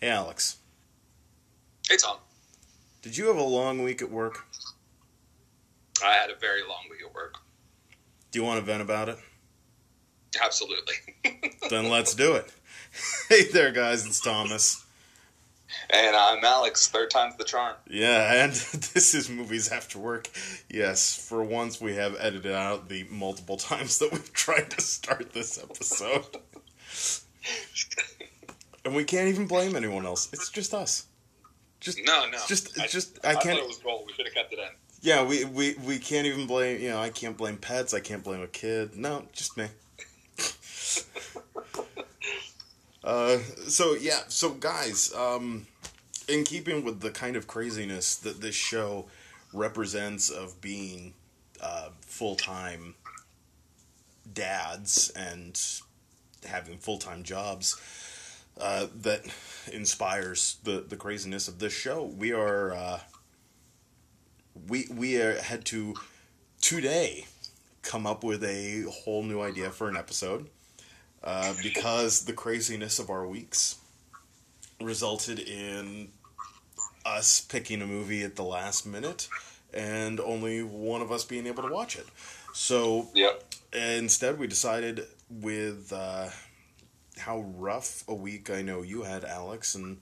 Hey, Alex. Hey, Tom. Did you have a long week at work? I had a very long week at work. Do you want to vent about it? Absolutely. then let's do it. hey there, guys. It's Thomas. And I'm Alex. Third time's the charm. Yeah, and this is Movies After Work. Yes, for once we have edited out the multiple times that we've tried to start this episode. And we can't even blame anyone else. It's just us. Just no, no. It's just, I, just I, I can't. thought it was gold. We should have kept it in. Yeah, we, we we can't even blame. You know, I can't blame pets. I can't blame a kid. No, just me. uh, so yeah, so guys, um, in keeping with the kind of craziness that this show represents of being uh, full time dads and having full time jobs, uh, that inspires the the craziness of this show. We are. Uh, we we uh, had to today come up with a whole new idea for an episode uh, because the craziness of our weeks resulted in us picking a movie at the last minute and only one of us being able to watch it. So Yep. instead, we decided with uh, how rough a week I know you had, Alex, and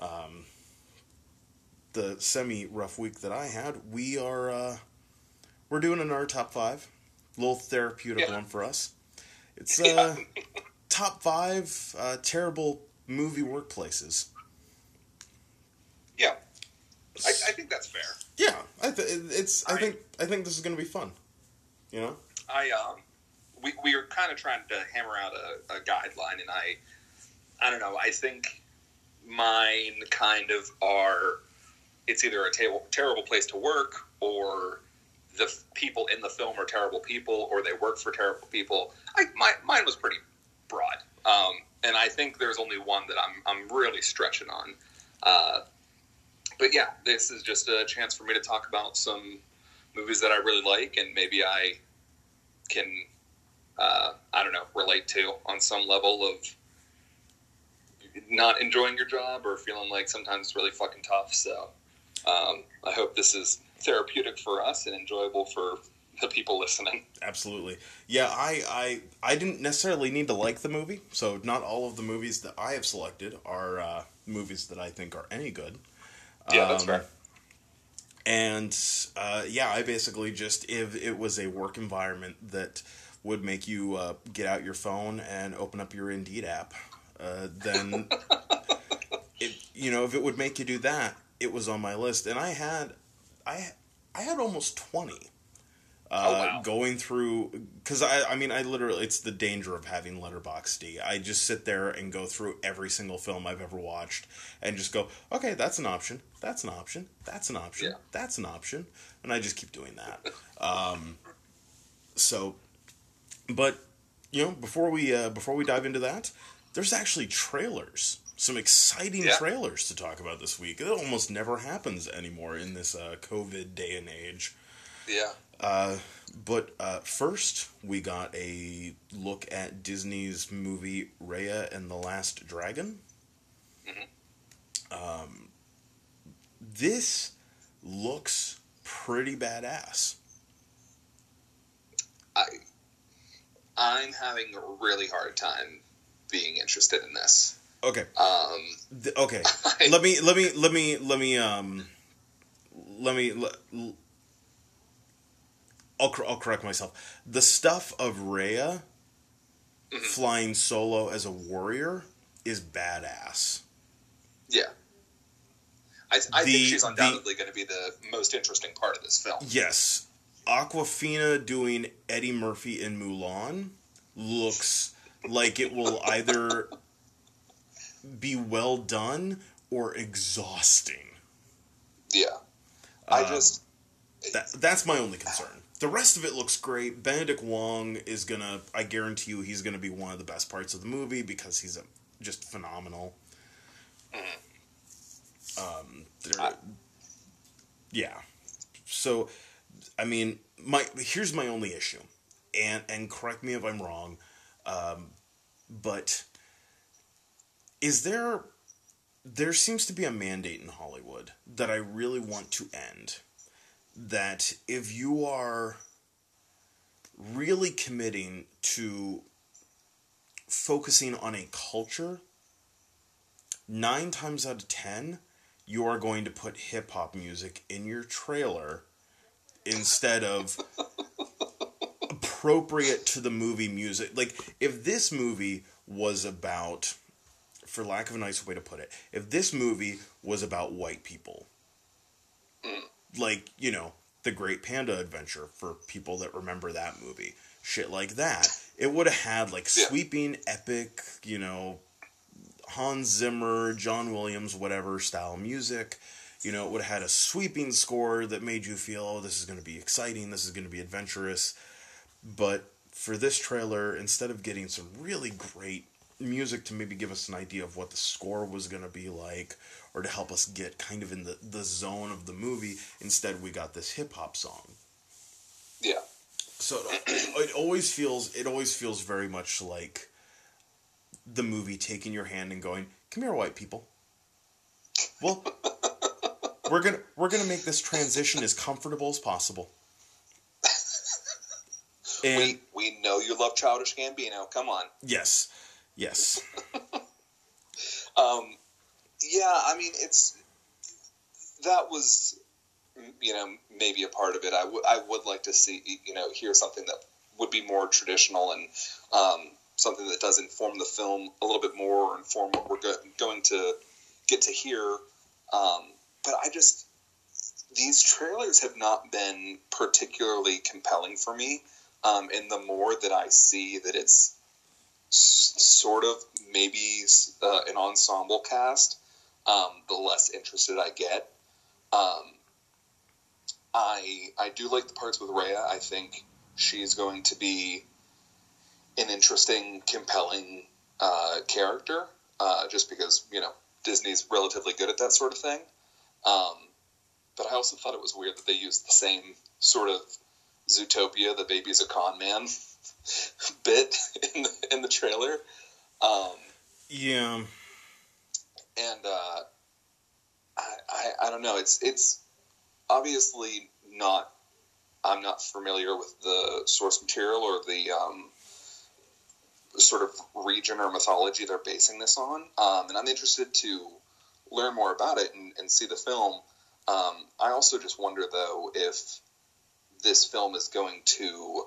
um, the semi rough week that I had, we are uh, we're doing another top five, little therapeutic Yeah. one for us. It's uh, Yeah. top five uh, terrible movie workplaces. Yeah. I, I think that's fair. Yeah, I th- it's. I I- think. I think this is going to be fun. You know. I um, we we were kind of trying to hammer out a, a guideline, and I, I don't know. I think mine kind of are. It's either a table, terrible place to work, or the f- people in the film are terrible people, or they work for terrible people. I my, mine was pretty broad, um, and I think there's only one that I'm I'm really stretching on. Uh, but yeah, this is just a chance for me to talk about some movies that I really like, and maybe I can uh, I don't know relate to on some level of not enjoying your job or feeling like sometimes it's really fucking tough. So um, I hope this is therapeutic for us and enjoyable for the people listening. Absolutely. Yeah, I, I I didn't necessarily need to like the movie, so not all of the movies that I have selected are uh, movies that I think are any good. Yeah, that's Um, fair. And uh, yeah, I basically just if it was a work environment that would make you uh, get out your phone and open up your Indeed app, uh, then it you know if it would make you do that, it was on my list, and I had I I had almost twenty. Uh, Oh, wow. Going through, because I, I mean, I literally, it's the danger of having Letterboxd. I just sit there and go through every single film I've ever watched and just go, okay, that's an option, that's an option, that's an option, Yeah. that's an option, and I just keep doing that. um, so, but you know, before we uh, before we dive into that, there's actually trailers, some exciting Yeah. trailers to talk about this week. It almost never happens anymore in this uh, COVID day and age. Yeah. Uh, but uh, first, we got a look at Disney's movie Raya and the Last Dragon. Um, this looks pretty badass. I I'm having a really hard time being interested in this. Okay, Um, th- okay. let me let me let me let me um let me let, I'll I'll correct myself. The stuff of Raya Mhm. flying solo as a warrior is badass. yeah. I, I The- think she's the- undoubtedly going to be the most interesting part of this film. Yes, Awkwafina doing Eddie Murphy in Mulan looks like it will either be well done or exhausting. Yeah. I Um, just That, that's my only concern. The rest of it looks great. Benedict Wong is gonna. I guarantee you, he's gonna be one of the best parts of the movie because he's a, just phenomenal. Um, I- yeah. So, I mean, my here's my only issue, and and correct me if I'm wrong, um, but is there there seems to be a mandate in Hollywood that I really want to end. That if you are really committing to focusing on a culture, nine times out of ten, you are going to put hip hop music in your trailer instead of appropriate to the movie music. Like, if this movie was about, for lack of a nicer way to put it, if this movie was about white people, like, you know, The Great Panda Adventure, for people that remember that movie, shit like that, it would have had, like, sweeping, epic, you know, Hans Zimmer, John Williams, whatever style music. You know, it would have had a sweeping score that made you feel, oh, this is going to be exciting, this is going to be adventurous. But for this trailer, instead of getting some really great music to maybe give us an idea of what the score was going to be like, or to help us get kind of in the, the zone of the movie, instead we got this hip hop song. Yeah. So it, it always feels it always feels very much like the movie taking your hand and going, "Come here, white people. Well, we're gonna we're gonna make this transition as comfortable as possible." And we we know you love Childish Gambino. Come on. yes, yes, Um, yeah, I mean, it's that was, you know, maybe a part of it. I would I would like to see, you know, hear something that would be more traditional and um, something that does inform the film a little bit more or inform what we're go- going to get to hear. Um, but I just these trailers have not been particularly compelling for me. Um, and the more that I see that it's s- sort of maybe uh, an ensemble cast, um, the less interested I get. Um, I I do like the parts with Rhea. I think she's going to be an interesting, compelling uh, character, uh, just because you know Disney's relatively good at that sort of thing. Um, but I also thought it was weird that they used the same sort of Zootopia, the baby's a con man bit in the, in the trailer. Um, yeah. and uh, I, I I don't know. It's it's obviously not. I'm not familiar with the source material or the um, sort of region or mythology they're basing this on, um, and I'm interested to learn more about it and, and see the film. Um, I also just wonder though if this film is going to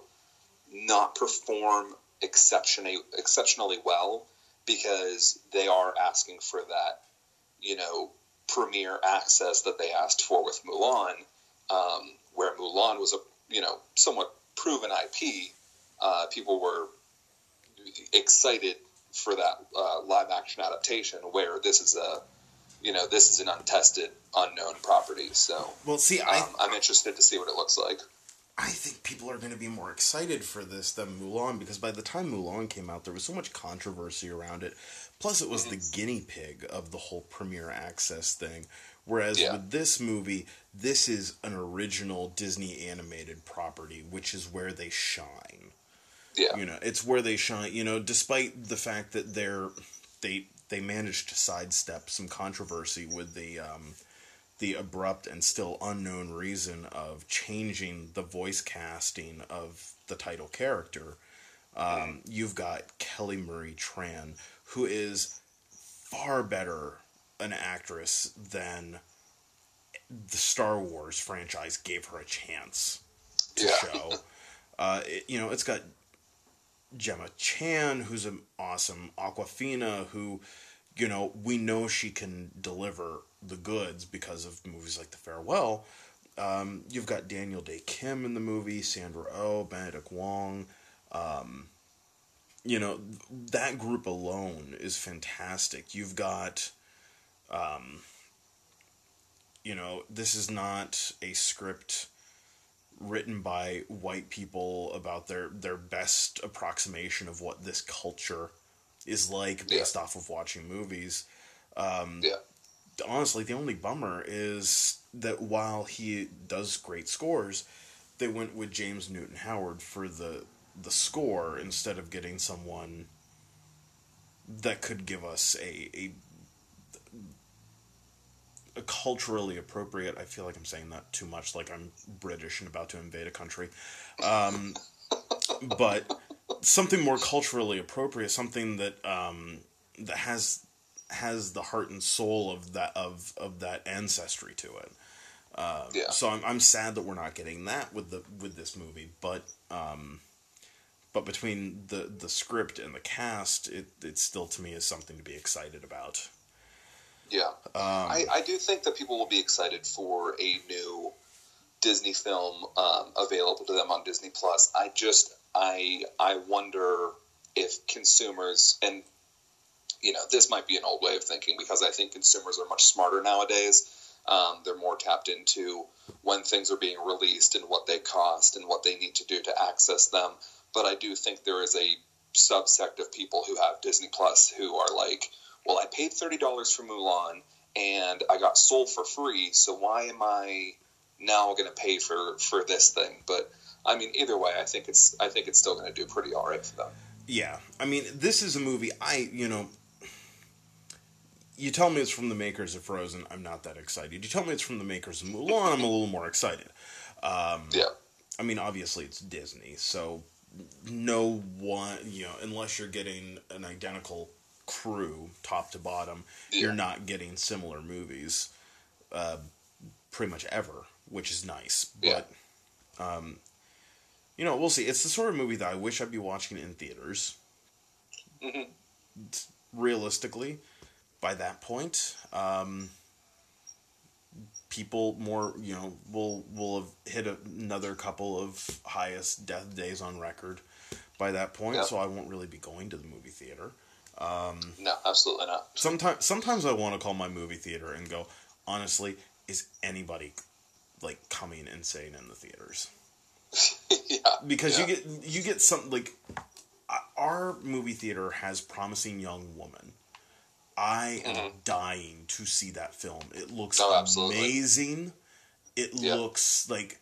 not perform exceptionally exceptionally well because they are asking for that, you know, premiere access that they asked for with Mulan, um, where Mulan was a, you know, somewhat proven IP. Uh, people were excited for that uh, live action adaptation, where this is a, you know, this is an untested, unknown property. So Well, see, I um, I'm interested to see what it looks like. I think people are going to be more excited for this than Mulan because by the time Mulan came out, there was so much controversy around it. Plus, it was the guinea pig of the whole premiere access thing. Whereas Yeah. with this movie, this is an original Disney animated property, which is where they shine. Yeah. You know, it's where they shine. You know, despite the fact that they're they they managed to sidestep some controversy with the um, the abrupt and still unknown reason of changing the voice casting of the title character. Um, you've got Kelly Marie Tran, who is far better an actress than the Star Wars franchise gave her a chance to Yeah. show. Uh, it- you know, it's got Gemma Chan, who's an awesome Awkwafina, who, you know, we know she can deliver the goods because of movies like The Farewell. Um, you've got Daniel Dae Kim in the movie, Sandra Oh, Benedict Wong. Um, you know, that group alone is fantastic. You've got, um, you know, this is not a script written by white people about their their best approximation of what this culture is like based off of watching movies. Um, Yeah. Honestly, the only bummer is that while he does great scores, they went with James Newton Howard for the the score instead of getting someone that could give us a, a culturally appropriate. I feel like I'm saying that too much, like I'm British and about to invade a country. Um, but something more culturally appropriate, something that um, that has has the heart and soul of that of of that ancestry to it. Uh, Yeah. So I'm I'm sad that we're not getting that with the with this movie, but um, but between the the script and the cast, it it still to me is something to be excited about. Yeah, Um, I, I do think that people will be excited for a new Disney film um, available to them on Disney Plus. I just I I wonder if consumers and you know this might be an old way of thinking because I think consumers are much smarter nowadays. Um, they're more tapped into when things are being released and what they cost and what they need to do to access them. But I do think there is a subsect of people who have Disney Plus who are like, well, I paid thirty dollars for Mulan and I got Soul for free, so why am I now going to pay for for this thing? But I mean, either way, I think it's I think it's still going to do pretty all right for them. Yeah, I mean, this is a movie. I, you know, you tell me it's from the makers of Frozen, I'm not that excited. You tell me it's from the makers of Mulan, I'm a little more excited. Um, Yeah, I mean, obviously it's Disney, so no one, you know, unless you're getting an identical crew, top to bottom, Yeah. you're not getting similar movies, uh, pretty much ever, which is nice. Yeah. But, um, you know, we'll see. It's the sort of movie that I wish I'd be watching in theaters. Mhm. Realistically, by that point, um, people more you know will will have hit another couple of highest death days on record by that point Yeah. so i won't really be going to the movie theater um, no, absolutely not. sometimes sometimes i want to call my movie theater and go honestly is anybody like coming insane in the theaters yeah, because yeah. you get you get some like our movie theater has promising young woman i am Mhm. dying to see that film it looks Oh, amazing it Yeah. looks like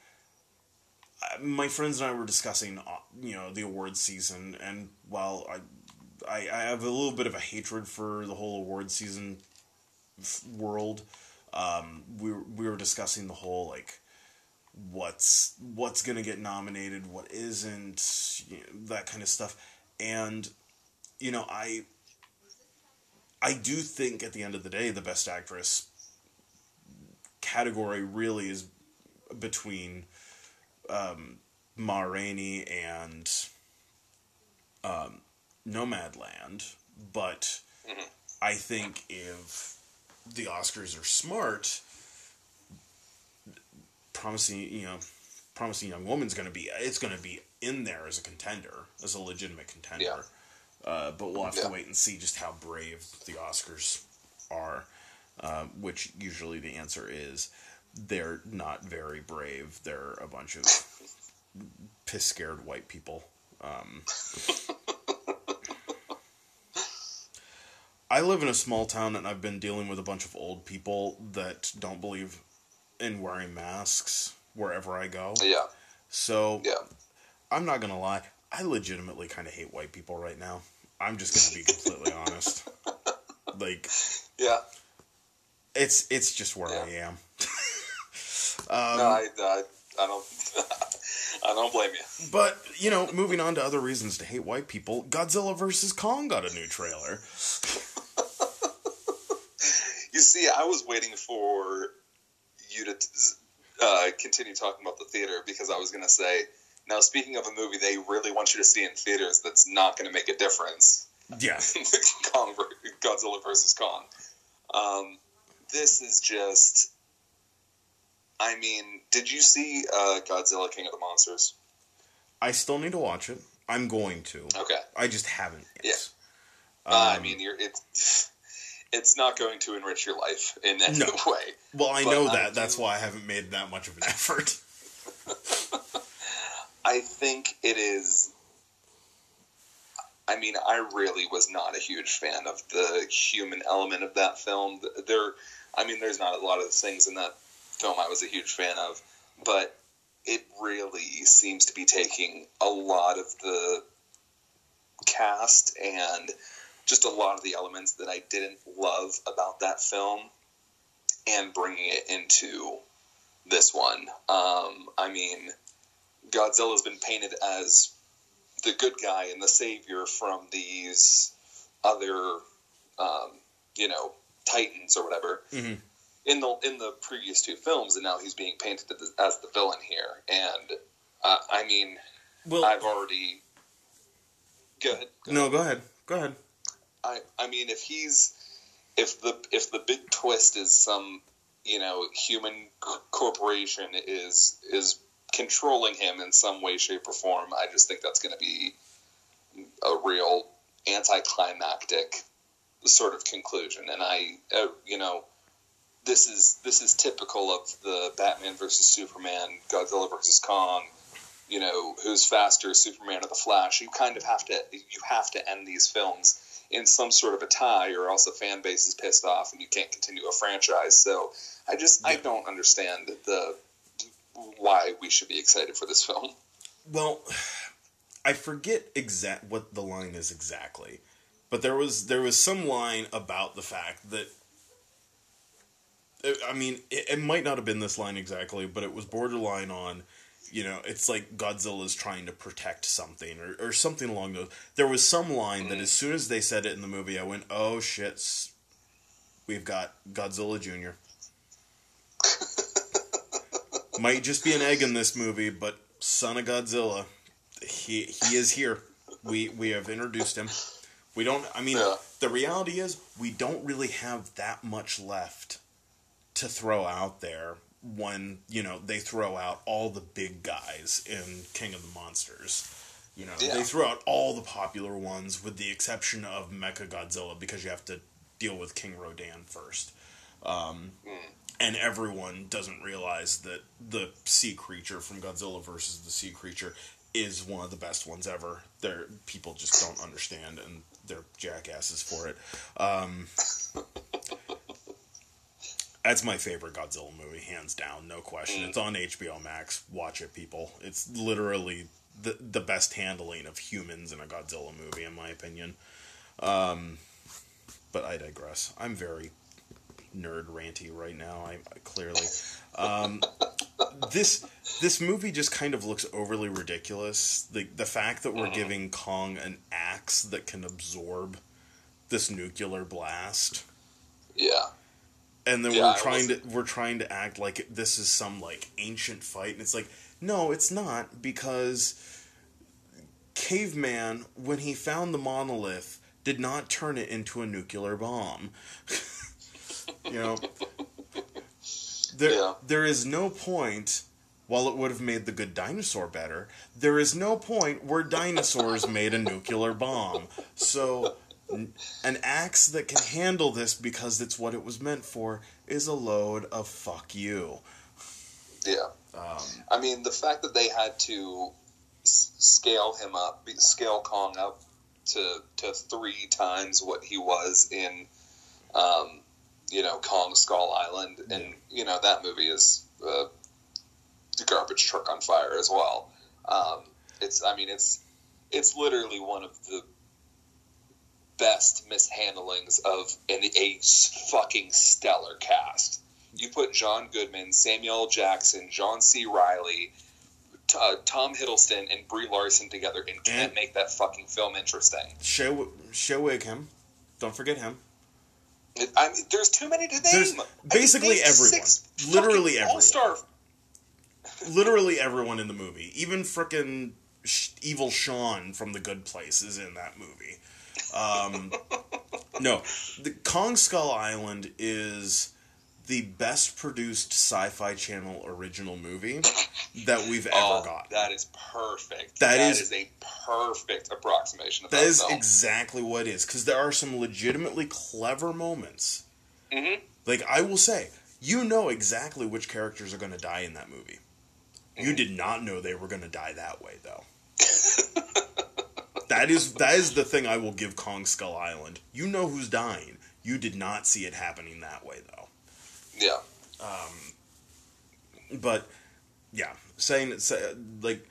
my friends and i were discussing uh, you know the awards season and while I, I i have a little bit of a hatred for the whole award season world um we were, we were discussing the whole like what's what's gonna get nominated, what isn't, you know, that kind of stuff. And you know, I I do think at the end of the day, the best actress category really is between um, Ma Rainey and um, Nomadland, but Mhm. I think if the Oscars are smart, promising you know promising young woman's going to be it's going to be in there as a contender as a legitimate contender Yeah. uh, but we'll have Yeah. to wait and see just how brave the oscars are um, which usually the answer is they're not very brave they're a bunch of piss scared white people um, I live in a small town and I've been dealing with a bunch of old people that don't believe in wearing masks wherever I go. yeah, So yeah. I'm not gonna lie, I legitimately kind of hate white people right now. I'm just gonna be completely honest. Like Yeah, it's it's just where I am. um, no, I, I, I don't, I don't blame you. but you know, moving on to other reasons to hate white people, Godzilla vs Kong got a new trailer. You see, I was waiting for you to uh, continue talking about the theater because I was going to say, now speaking of a movie they really want you to see in theaters that's not going to make a difference, Yeah, Kong, Godzilla versus Kong. Um, this is just. I mean, did you see uh, Godzilla King of the Monsters? I still need to watch it. I'm going to. Okay. I just haven't yet. Yeah. Uh, I Um, mean, you're it's it's not going to enrich your life in any No. way. well, I but know I that. That's why I haven't made that much of an effort. I think it is. I mean, I really was not a huge fan of the human element of that film. There, I mean, there's not a lot of things in that film I was a huge fan of, but it really seems to be taking a lot of the cast and just a lot of the elements that I didn't love about that film and bringing it into this one. Um, I mean, Godzilla's been painted as the good guy and the savior from these other, um, you know, titans or whatever. Mhm. In the in the previous two films, and now he's being painted as, as the villain here. And uh, I mean, Well, I've already. Go ahead. Go no, go ahead. Go ahead. I I mean, if he's if the if the big twist is some you know human c- corporation is is controlling him in some way, shape, or form, I just think that's going to be a real anticlimactic sort of conclusion. And I, uh, you know, this is this is typical of the Batman versus Superman, Godzilla versus Kong. You know, who's faster, Superman or the Flash? You kind of have to you have to end these films in some sort of a tie, or else the fan base is pissed off and you can't continue a franchise. So I just I don't understand the why we should be excited for this film. Well, I forget exact what the line is exactly, but there was there was some line about the fact that. I mean, it, it might not have been this line exactly, but it was borderline on, you know, it's like Godzilla's trying to protect something or, or something along those. There was some line that mm-hmm. as soon as they said it in the movie, I went, "Oh shit, we've got Godzilla Junior." might just be an egg in this movie, but son of Godzilla, he he is here. We we have introduced him. We don't. I mean, Yeah. the reality is we don't really have that much left to throw out there when you know they throw out all the big guys in King of the Monsters. You know, Yeah. they throw out all the popular ones with the exception of Mecha Godzilla because you have to deal with King Rodan first. Um, and everyone doesn't realize that the sea creature from Godzilla versus the sea creature is one of the best ones ever. There, people just don't understand, and they're jackasses for it. Um, that's my favorite Godzilla movie, hands down, no question. It's on HBO Max. Watch it, people. It's literally the the best handling of humans in a Godzilla movie, in my opinion. Um, but I digress. I'm very nerd ranty right now. I, I clearly um, this this movie just kind of looks overly ridiculous. The the fact that we're Mhm. giving Kong an axe that can absorb this nuclear blast, Yeah, and then Yeah, we're trying to we're trying to act like this is some like ancient fight, and it's like no, it's not because caveman when he found the monolith did not turn it into a nuclear bomb. you know, there Yeah. there is no point. While it would have made the good dinosaur better, there is no point where dinosaurs made a nuclear bomb. So, an axe that can handle this because it's what it was meant for is a load of fuck you. yeah. Um, I mean, the fact that they had to s- scale him up, scale Kong up to to three times what he was in, um, you know, Kong Skull Island, and you know that movie is uh, the garbage truck on fire as well. Um, it's, I mean, it's it's literally one of the best mishandlings of an a fucking stellar cast. You put John Goodman, Samuel Jackson, John C. Reilly, t- uh, Tom Hiddleston, and Brie Larson together, and can't And- make that fucking film interesting. Show Showig him. Don't forget him. I mean, there's too many to name. There's basically everyone. Literally everyone. All-star. Literally everyone in the movie, even frickin' Sh- Evil Shawn from The Good Place is in that movie. Um, no, the Kong Skull Island is the best produced Sci-Fi Channel original movie that we've ever Oh, got. that is perfect. That that is- is, a perfect approximation of That that is film. exactly what it is because there are some legitimately clever moments. Mhm. Like I will say, you know exactly which characters are going to die in that movie. Mm-hmm. You did not know they were going to die that way, though. That is that is the thing I will give Kong Skull Island. You know who's dying. You did not see it happening that way, though. yeah. Um, but yeah, saying say, like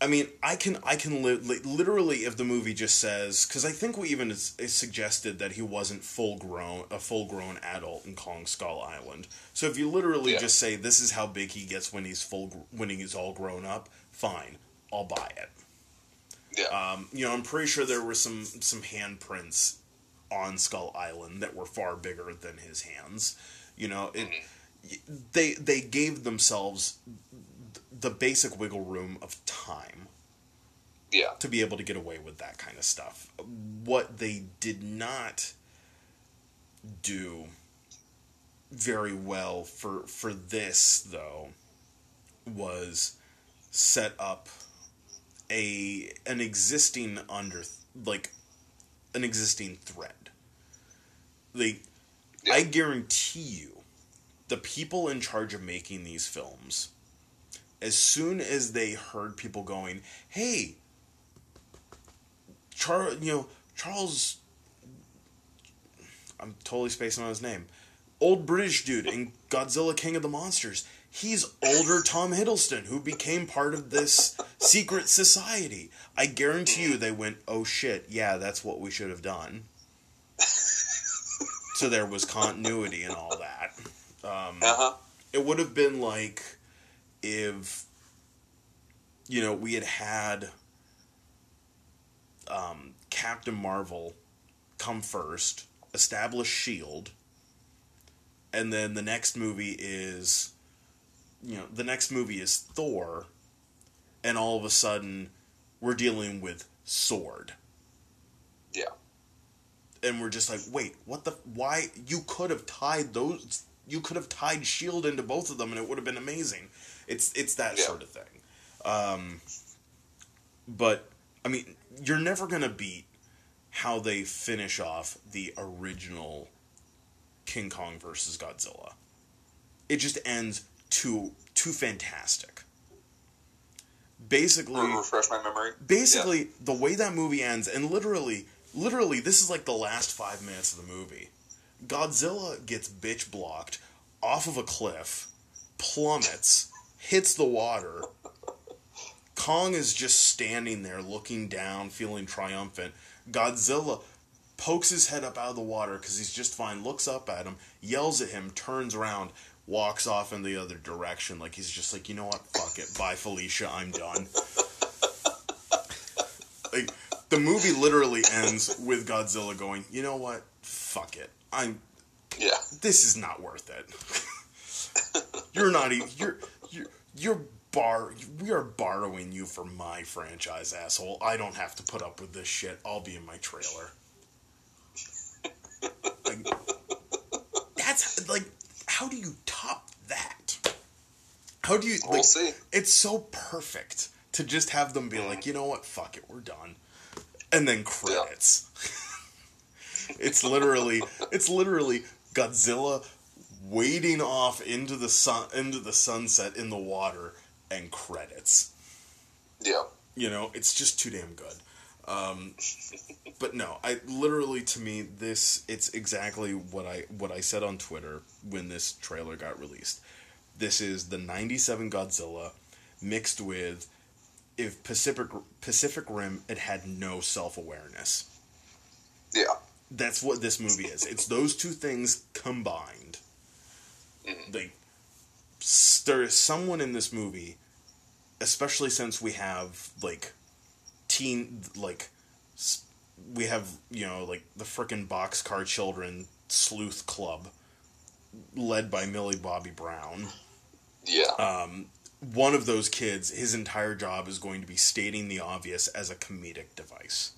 I mean, I can, I can li- li- literally, if the movie just says, because I think we even is, is suggested that he wasn't full grown, a full grown adult in Kong Skull Island. So if you literally Yeah. just say this is how big he gets when he's full, gr- when he's all grown up, fine, I'll buy it. Yeah. Um, you know, I'm pretty sure there were some some handprints on Skull Island that were far bigger than his hands. You know, it y they they gave themselves the basic wiggle room of time yeah. to be able to get away with that kind of stuff. What they did not do very well for for this though was set up a an existing under like an existing thread. Like I guarantee you the people in charge of making these films as soon as they heard people going, "Hey, Char, you know, Charles I'm totally spacing on his name. Old British dude in Godzilla King of the Monsters. He's older Tom Hiddleston who became part of this secret society. I guarantee you they went, "Oh shit, yeah, that's what we should have done." so there was continuity and all that. Um, Uh huh. it would have been like if you know we had had um, Captain Marvel come first, establish Shield, and then the next movie is you know the next movie is Thor, and all of a sudden we're dealing with Sword. Yeah. and we're just like, wait, what the? Why you could have tied those? You could have tied Shield into both of them, and it would have been amazing. It's it's that Yeah. sort of thing. Um, but I mean, you're never gonna beat how they finish off the original King Kong versus Godzilla. It just ends too too fantastic. Basically, Re- refresh my memory. basically the way that movie ends and literally literally this is like the last five minutes of the movie godzilla gets bitch blocked off of a cliff plummets hits the water kong is just standing there looking down feeling triumphant godzilla pokes his head up out of the water because he's just fine looks up at him yells at him turns around walks off in the other direction like he's just like you know what fuck it bye felicia i'm done like the movie literally ends with Godzilla going, "You know what? Fuck it. I'm Yeah. this is not worth it. you're not even you're you're you're bar we are borrowing you for my franchise, asshole. I don't have to put up with this shit. I'll be in my trailer." Like, that's like how do you top that? How do you We'll like, see. it's so perfect to just have them be like, you know what, fuck it, we're done, and then credits. it's literally, it's literally Godzilla wading off into the sun, into the sunset in the water, and credits. Yeah. You know, it's just too damn good. Um, but no, I literally to me this it's exactly what I what I said on Twitter when this trailer got released. This is the 97 Godzilla mixed with if Pacific Pacific Rim it had no self-awareness. Yeah. That's what this movie is. It's those two things combined. Like there is someone in this movie especially since we have like teen like we have you know like the frickin' boxcar children sleuth club led by Millie Bobby Brown. Yeah. Um, one of those kids, his entire job is going to be stating the obvious as a comedic device.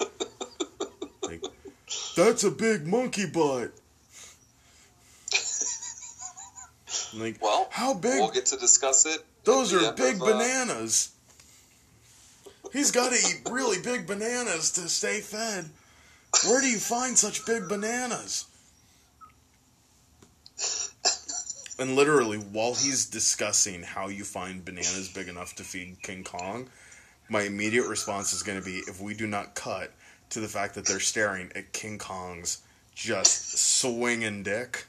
like, that's a big monkey butt. Like, well, how big? we'll get to discuss it. Those are big of, uh, bananas. He's got to eat really big bananas to stay fed. Where do you find such big bananas? And literally, while he's discussing how you find bananas big enough to feed King Kong, my immediate response is going to be if we do not cut to the fact that they're staring at King Kong's just swinging dick.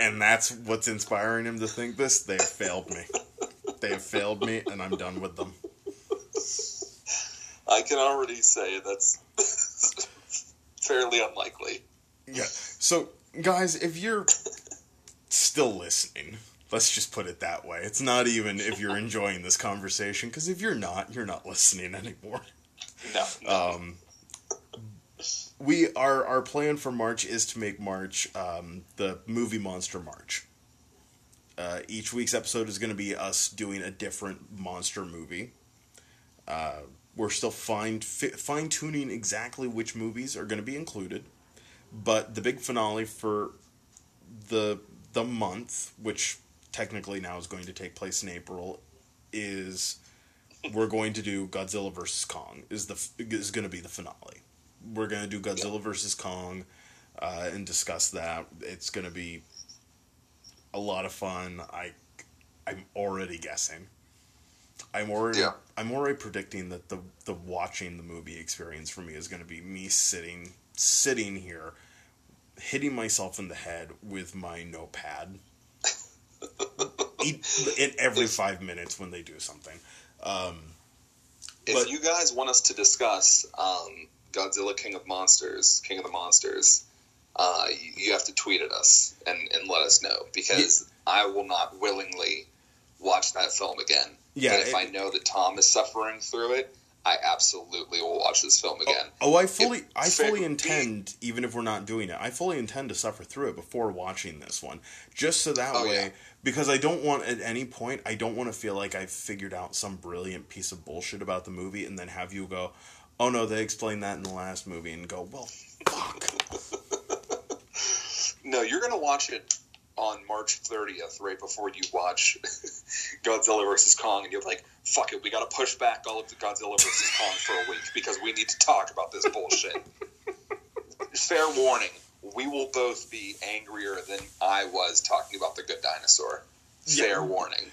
and that's what's inspiring him to think this, they failed me. They have failed me, and I'm done with them. I can already say that's fairly unlikely. Yeah. So, guys, if you're still listening, let's just put it that way. It's not even if you're enjoying this conversation, because if you're not, you're not listening anymore. No. no. Um, we our our plan for March is to make March um, the movie monster March. Uh, each week's episode is going to be us doing a different monster movie. Uh, we're still fine fi- fine tuning exactly which movies are going to be included, but the big finale for the the month, which technically now is going to take place in April, is we're going to do Godzilla versus Kong. Is the is going to be the finale. We're going to do Godzilla versus Kong uh, and discuss that. It's going to be a lot of fun. I I'm already guessing. I'm already Yeah. I'm already predicting that the the watching the movie experience for me is going to be me sitting sitting here hitting myself in the head with my notepad in, every 5 minutes when they do something. Um, if but- you guys want us to discuss um, Godzilla King of Monsters, King of the Monsters, uh, you, have to tweet at us and, and let us know because I will not willingly watch that film again. Yeah, if it- I know that Tom is suffering through it, I absolutely will watch this film again. Oh, I fully, If I fully intend, even if we're not doing it, I fully intend to suffer through it before watching this one, just so that Oh, way, yeah. because I don't want at any point, I don't want to feel like I've figured out some brilliant piece of bullshit about the movie, and then have you go, oh no, they explained that in the last movie, and go, well, fuck. No, you're going to watch it on March 30th, right before you watch Godzilla vs. Kong, and you're like, fuck it, we got to push back all of the Godzilla vs. Kong for a week because we need to talk about this bullshit. Fair warning, we will both be angrier than I was talking about the good dinosaur. Fair Yeah. warning.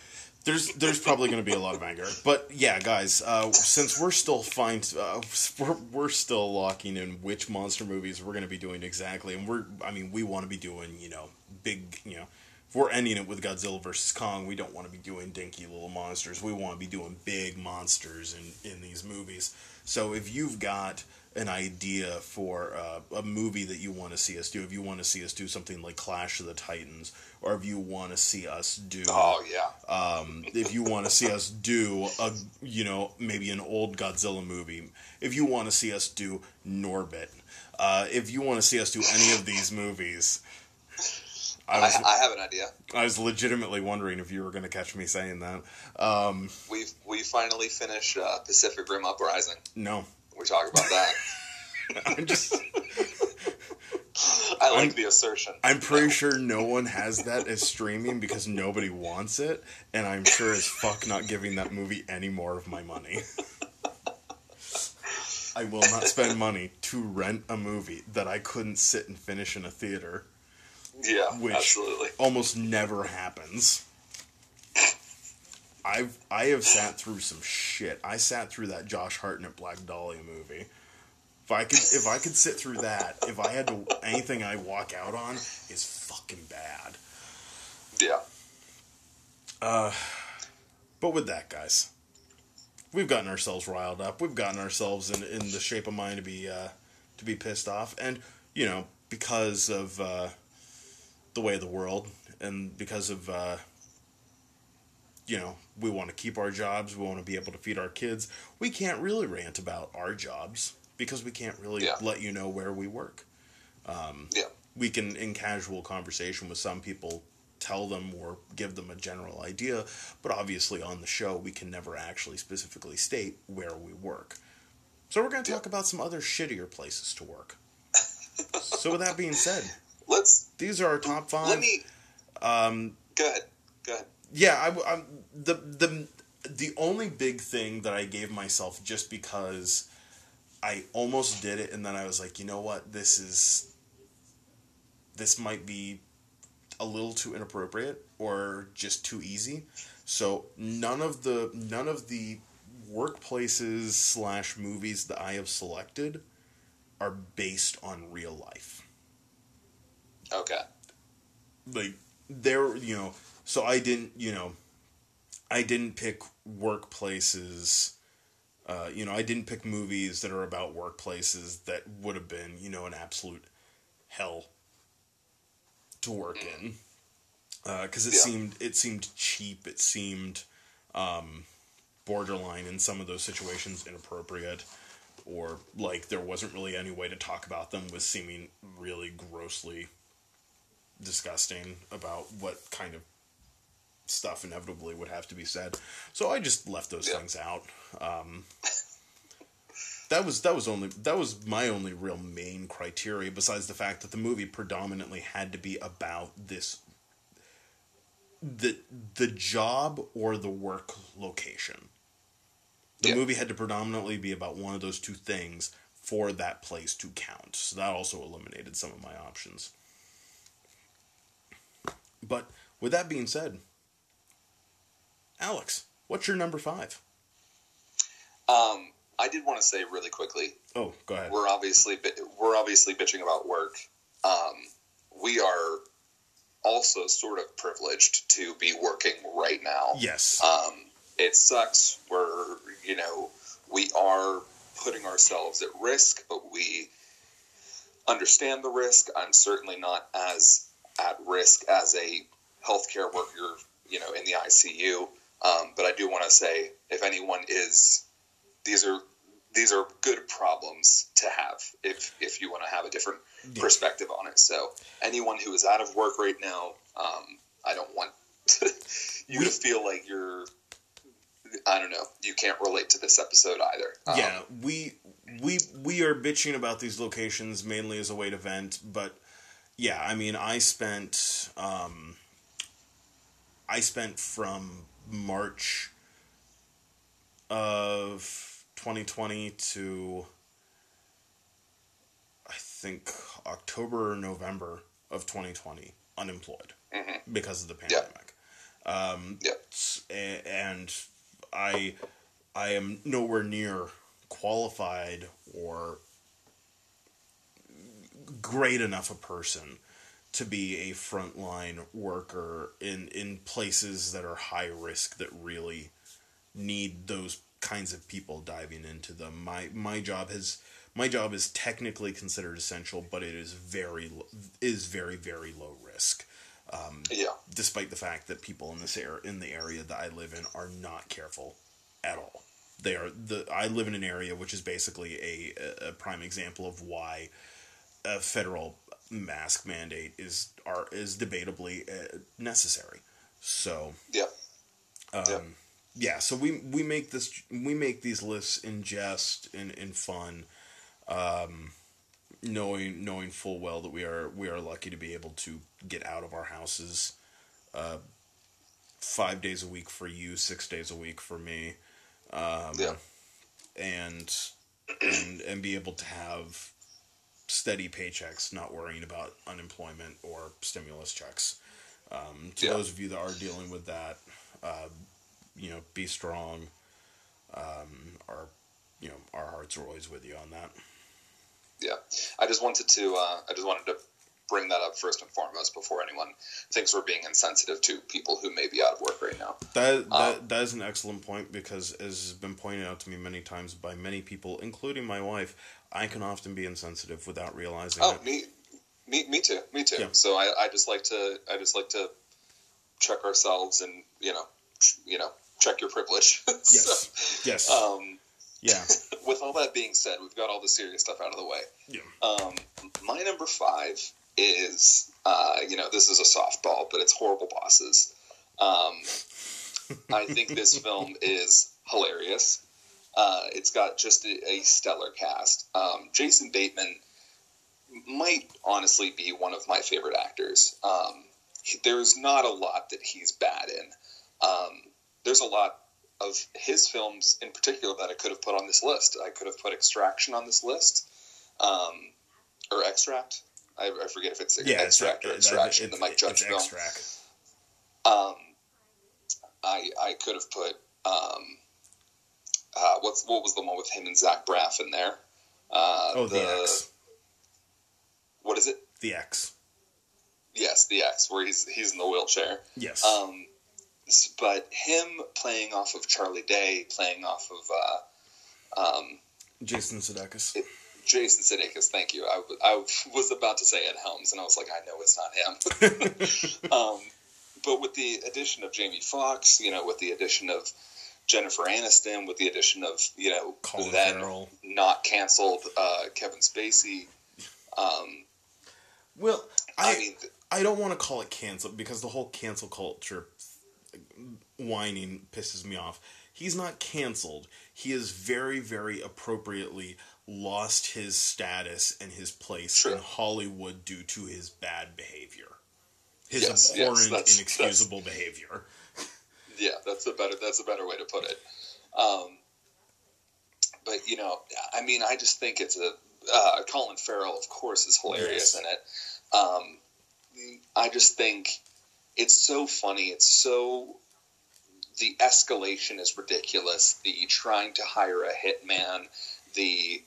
There's there's probably going to be a lot of anger, but yeah, guys, uh, since we're still fine, uh, we're we're still locking in which monster movies we're going to be doing exactly, and we're I mean we want to be doing you know big you know if we're ending it with Godzilla versus Kong, we don't want to be doing dinky little monsters. We want to be doing big monsters in in these movies. So if you've got an idea for uh, a movie that you want to see us do, if you want to see us do something like Clash of the Titans, or if you want to see us do Oh, yeah. um, if you want to see us do a you know maybe an old Godzilla movie, if you want to see us do Norbit, uh, if you want to see us do any of these movies, I I, was I have an idea. I was legitimately wondering if you were going to catch me saying that. Um, We've we finally finished uh, Pacific Rim Uprising. no, We talk about that. I'm just I like I'm- the assertion. I'm pretty sure no one has that as streaming because nobody wants it, and I'm sure as fuck not giving that movie any more of my money. I will not spend money to rent a movie that I couldn't sit and finish in a theater. Yeah, Which absolutely. almost never happens. I've I have sat through some shit. I sat through that Josh Hartnett Black Dahlia movie. If I could if I could sit through that, if I had to anything I walk out on is fucking bad. Yeah. Uh But with that, guys, we've gotten ourselves riled up. We've gotten ourselves in in the shape of mind to be uh, to be pissed off, and you know because of uh, the way of the world, and because of uh, you know we want to keep our jobs, we want to be able to feed our kids. We can't really rant about our jobs because we can't really Yeah. let you know where we work. Yeah. we can in casual conversation with some people tell them or give them a general idea but obviously on the show we can never actually specifically state where we work so we're going to talk about some other shittier places to work so with that being said Let's these are our top five let me um, go ahead. Go ahead. Yeah I, am the the the only big thing that I gave myself just because I almost did it and then I was like you know what this is this might be a little too inappropriate or just too easy so none of the none of the workplaces slash movies that I have selected are based on real life Okay. like there you know so i didn't you know I didn't pick workplaces. Uh, you know, I didn't pick movies that are about workplaces that would have been, you know, an absolute hell to work in. Because it Yeah. seemed it seemed cheap. It seemed um, borderline in some of those situations inappropriate, or like there wasn't really any way to talk about them with seeming really grossly disgusting about what kind of stuff inevitably would have to be said. So I just left those Yeah. things out. Um, that was that was only that was my only real main criteria. Besides the fact that the movie predominantly had to be about this the the job or the work location. The Yeah. movie had to predominantly be about one of those two things for that place to count. So that also eliminated some of my options. But with that being said, Alex, what's your number five? Um, I did want to say really quickly, Oh, go ahead. we're obviously we're obviously bitching about work. Um, we are also sort of privileged to be working right now. Yes. Um, it sucks. We're you know we are putting ourselves at risk, but we understand the risk. I'm certainly not as at risk as a healthcare worker, you know, in the ICU. Um, but I do want to say, if anyone is, these are these are good problems to have if if you want to have a different perspective on it. So anyone who is out of work right now, um, I don't want you to feel like you're. I don't know. You can't relate to this episode either. Um, yeah, we we we are bitching about these locations mainly as a way to vent, but yeah, I mean, I spent um, I spent from March of 2020 to I think October or November of 2020 unemployed Mhm. because of the Yeah. pandemic. Um, Yeah. s- a- and I I am nowhere near qualified or great enough a person to be a frontline worker in in places that are high risk that really need those kinds of people diving into them. My my job has my job is technically considered essential, but it is very is very very low risk um, Yeah. despite the fact that people in this air in the area that I live in are not careful at all. They are the I live in an area which is basically a a prime example of why a federal mask mandate is are is debatably uh, necessary. So Yeah. um, Yeah. yeah, so we we make this we make these lists in jest in in fun, um, knowing knowing full well that we are we are lucky to be able to get out of our houses, uh, five days a week for you, six days a week for me, um, Yeah. and and and be able to have steady paychecks, not worrying about unemployment or stimulus checks. Um, to Yeah. those of you that are dealing with that, uh, you know, be strong. Um, our, you know, our hearts are always with you on that. Yeah, I just wanted to. Uh, I just wanted to bring that up first and foremost before anyone thinks we're being insensitive to people who may be out of work right now. That that, Um, that is an excellent point because, as has been pointed out to me many times by many people, including my wife, I can often be insensitive without realizing Oh, it. me, me, me too, me too. Yeah. So I, I just like to, I just like to check ourselves and you know, you know, check your privilege. Yes. Yes. Um, yeah. with all that being said, we've got all the serious stuff out of the way. Yeah. Um, my number five is, uh, you know, this is a softball, but it's horrible bosses. Um, I think this film is hilarious. Uh, it's got just a, a stellar cast. Um, Jason Bateman might honestly be one of my favorite actors. Um, he- there's not a lot that he's bad in. Um, there's a lot of his films in particular that I could have put on this list. I could have put Extraction on this list, um, or Extract. I, I forget if it's Yeah. Extract or it's- Extraction, it's- the Mike Judge film. extract. Um, I I could have put um, uh, what's what was the one with him and Zach Braff in there? Uh, Oh, the, Ex. What is it? The Ex. Yes, the Ex, where he's he's in the wheelchair. Yes. Um, but him playing off of Charlie Day, playing off of uh, um, Jason Sudeikis. Jason Sudeikis, thank you. I, I was about to say Ed Helms, and I was like, I know it's not him. um, but with the addition of Jamie Foxx, you know, with the addition of Jennifer Aniston, with the addition of you know Colin then Farrell. not canceled uh, Kevin Spacey. Um, Well, I I mean, I don't want to call it cancel because the whole cancel culture whining pisses me off. He's not canceled. He is very, very appropriately lost his status and his place Sure. in Hollywood due to his bad behavior. His Yes, yes, abhorrent, that's- inexcusable behavior. yeah, that's a better that's a better way to put it. Um, but you know, I mean, I just think it's a uh, Colin Farrell, of course, is hilarious Yes. in it. Um, I just think it's so funny. It's so the escalation is ridiculous. The trying to hire a hitman, the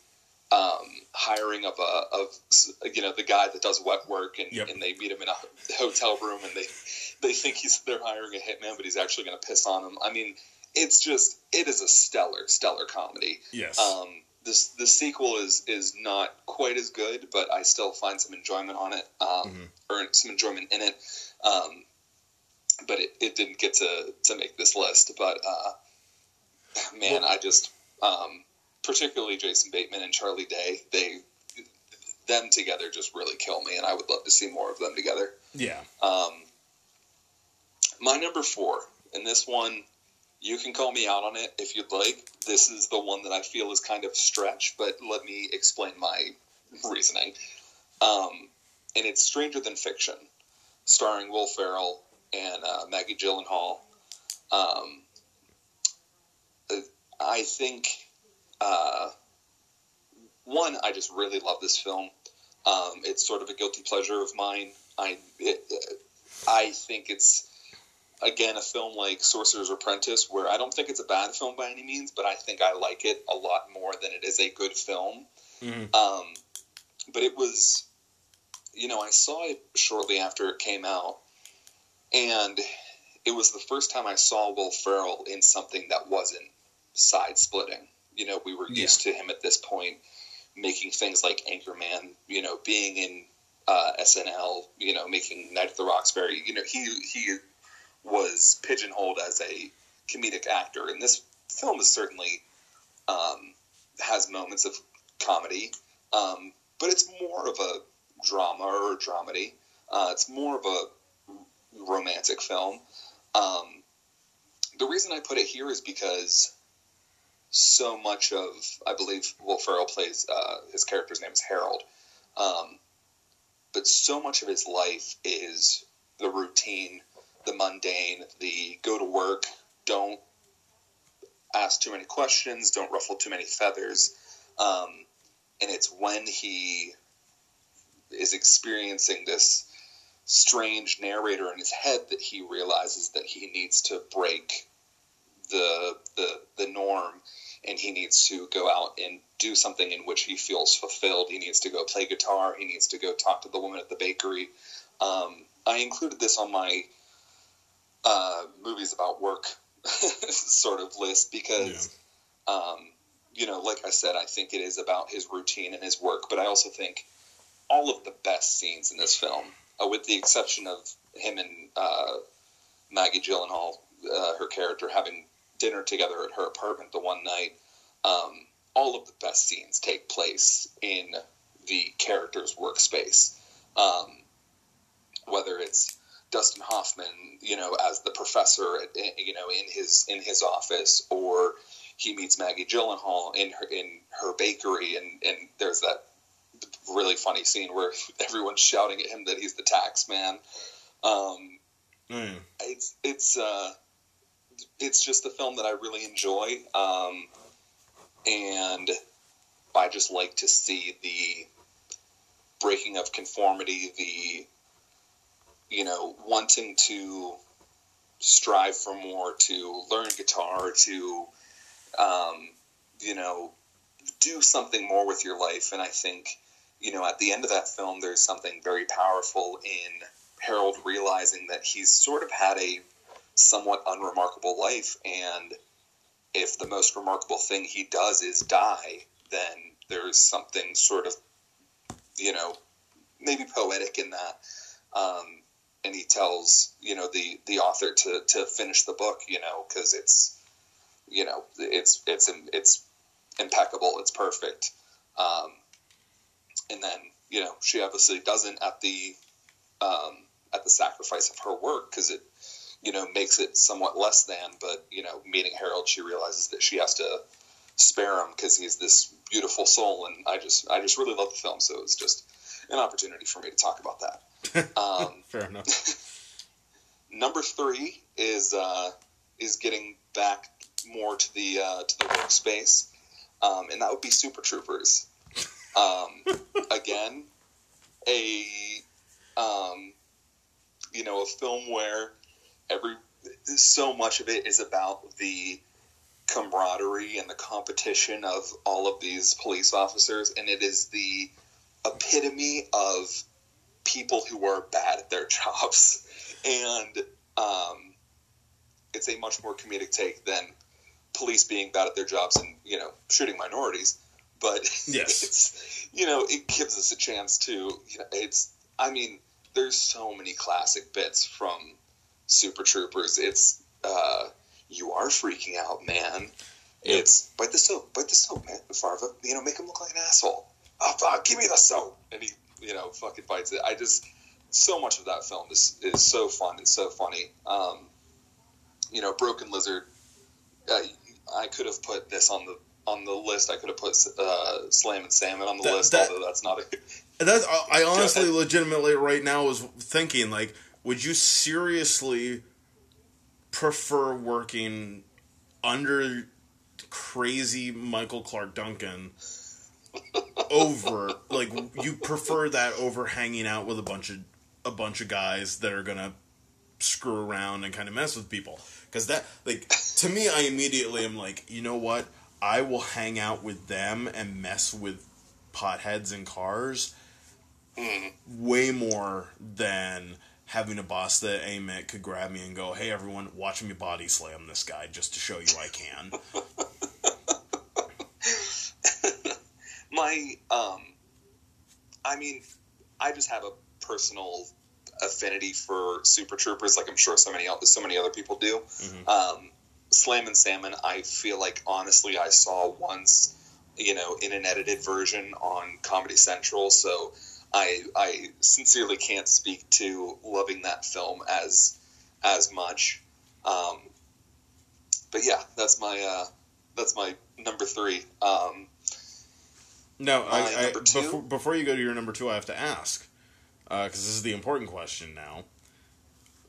um, hiring of a of you know the guy that does wet work, and, Yep. and they meet him in a hotel room, and they they think he's they're hiring a hitman, but he's actually going to piss on him. I mean, it's just it is a stellar stellar comedy. Yes. Um, this the sequel is is not quite as good, but I still find some enjoyment on it, um, Mhm. or some enjoyment in it. Um, but it, it didn't get to, to make this list. But uh, man, I just um, particularly Jason Bateman and Charlie Day, they them together just really kill me, and I would love to see more of them together. yeah. Um, my number four, and this one, you can call me out on it if you'd like. This is the one that I feel is kind of stretch, but let me explain my reasoning. Um, and it's Stranger Than Fiction, starring Will Ferrell and uh, Maggie Gyllenhaal. Um, I think uh, one, I just really love this film. Um, it's sort of a guilty pleasure of mine. I it, I think it's again a film like Sorcerer's Apprentice, where I don't think it's a bad film by any means, but I think I like it a lot more than it is a good film. Mhm. Um, but it was, you know, I saw it shortly after it came out, and it was the first time I saw Will Ferrell in something that wasn't side splitting. You know, we were Yeah. used to him at this point making things like Anchorman, you know, being in uh, SNL, you know, making Night at the Roxbury. You know, he he was pigeonholed as a comedic actor, and this film is certainly um, has moments of comedy, um, but it's more of a drama or a dramedy. Uh, it's more of a romantic film. Um, the reason I put it here is because so much of I believe Will Ferrell plays uh, his character's name is Harold, um, but so much of his life is the routine, the mundane, the go to work, don't ask too many questions, don't ruffle too many feathers, um, and it's when he is experiencing this strange narrator in his head that he realizes that he needs to break the the the norm and he needs to go out and do something in which he feels fulfilled. He needs to go play guitar. He needs to go talk to the woman at the bakery. Um, I included this on my uh, movies about work sort of list because, um, you know, like I said, I think it is about his routine and his work, but I also think all of the best scenes in this film, uh, with the exception of him and uh, Maggie Gyllenhaal, uh, her character, having dinner together at her apartment the one night. Um, all of the best scenes take place in the character's workspace. Um, whether it's Dustin Hoffman, you know, as the professor, at, you know, in his in his office, or he meets Maggie Gyllenhaal in her in her bakery, and and there's that really funny scene where everyone's shouting at him that he's the tax man. Um, Mm. it's it's uh, it's just a film that I really enjoy, um, and I just like to see the breaking of conformity, the you know wanting to strive for more, to learn guitar, to um, you know do something more with your life, and I think you know at the end of that film, there's something very powerful in Harold realizing that he's sort of had a somewhat unremarkable life, and if the most remarkable thing he does is die, then there's something sort of, you know, maybe poetic in that. Um, and he tells, you know, the the author to to finish the book, you know, because it's, you know, it's it's it's impeccable, it's perfect. Um, and then you know she obviously doesn't at the um, at the sacrifice of her work because it you know makes it somewhat less than. But you know, meeting Harold, she realizes that she has to spare him because he's this beautiful soul, and I just I just really love the film, so it's just an opportunity for me to talk about that. Um, Fair enough. number three is uh, is getting back more to the uh, to the workspace, um, and that would be Super Troopers. Um, again, a um, you know a film where every so much of it is about the camaraderie and the competition of all of these police officers, and it is the epitome of people who are bad at their jobs, and um, it's a much more comedic take than police being bad at their jobs and you know shooting minorities. But Yes. it's you know it gives us a chance to you know it's I mean there's so many classic bits from Super Troopers. It's uh, you are freaking out, man. It's bite the soap, bite the soap, man. Farva, you know, make him look like an asshole. Oh, fuck, give me the soap, and he, you know, fucking bites it. I just so much of that film is is so fun and so funny. Um, you know, Broken Lizard. Uh, I could have put this on the on the list. I could have put uh, Slammin' Salmon on the That- list, that- although that's not a. That's I honestly, legitimately, right now was thinking like, would you seriously prefer working under crazy Michael Clarke Duncan over like you prefer that over hanging out with a bunch of a bunch of guys that are gonna screw around and kind of mess with people? Because that like to me I immediately am like you know what? I will hang out with them and mess with potheads and cars mm. way more than having a boss that Amit could grab me and go, "Hey, everyone, watch me body slam this guy just to show you I can." my um i mean i just have a personal affinity for super troopers like i'm sure so many so many other people do Mhm. um slammin' salmon i feel like honestly i saw once you know in an edited version on comedy central so i i sincerely can't speak to loving that film as as much um but yeah that's my uh that's my number three um No, I, I number two? before, before you go to your number two, I have to ask because this is the important question now.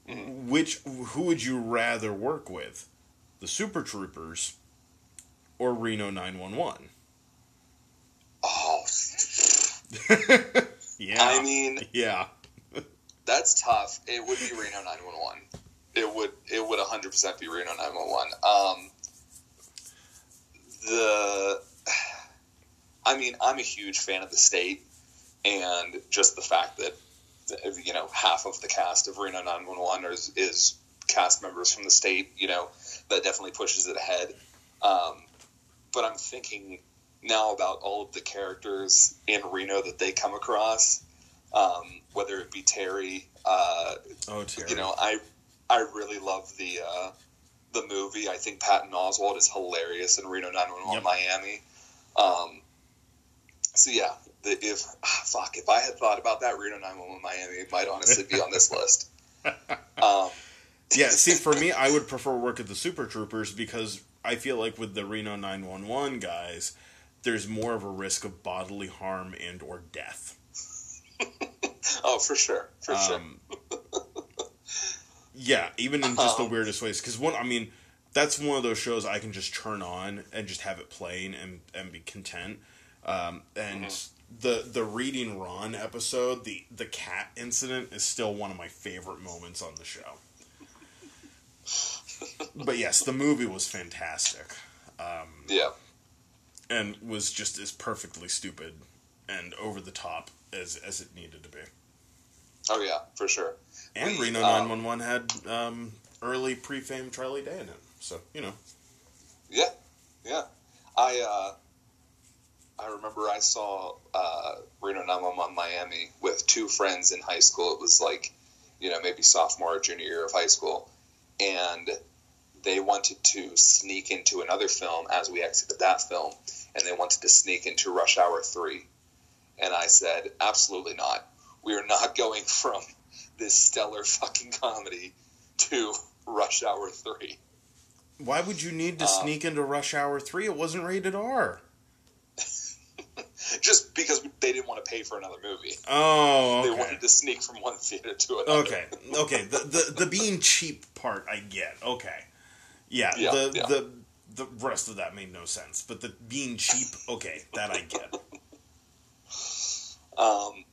Mm-hmm. Which who would you rather work with, the Super Troopers or Reno Nine One One? oh Yeah, I mean, yeah, that's tough. It would be Reno 911. It would it would 100% be Reno 911. Um, the I mean, I'm a huge fan of the state and just the fact that you know, half of the cast of Reno 911 is, is cast members from the state, you know, that definitely pushes it ahead. Um, but I'm thinking now about all of the characters in Reno that they come across, um, whether it be Terry, uh, oh Terry. you know, I I really love the uh, the movie. I think Patton Oswalt is hilarious in Reno 911 Yep. Miami. Um, so yeah, the, if ah, fuck, if I had thought about that Reno 911 Miami, might honestly be on this list. Um, yeah. See, for me, I would prefer work at the Super Troopers because I feel like with the Reno Nine One One guys, there's more of a risk of bodily harm and or death. oh, for sure, for sure. Um, yeah, even in just the Um, weirdest ways. Because one, I mean, that's one of those shows I can just turn on and just have it playing and and be content. Um, and Mm-hmm. the the reading Ron episode, the the cat incident, is still one of my favorite moments on the show. but yes, the movie was fantastic Yeah, and was just as perfectly stupid and over the top as as it needed to be. oh yeah, for sure. And We, Reno um, 911 had um, early pre-fame Charlie Day in it. So you know. Yeah, yeah. I uh, I remember I saw uh, Reno 911 Miami with two friends in high school. It was like, you know, maybe sophomore or junior year of high school, and they wanted to sneak into another film as we exited that film, and they wanted to sneak into Rush Hour Three, and I said, absolutely not. We are not going from this stellar fucking comedy to Rush Hour Three. Why would you need to Um, sneak into Rush Hour Three? It wasn't rated R. Just because they didn't want to pay for another movie. Oh, They wanted to sneak from one theater to another. Okay, okay. The, the the being cheap part I get. Okay, yeah. Yeah, the yeah. the the rest of that made no sense. But the being cheap, okay, that I get. Um,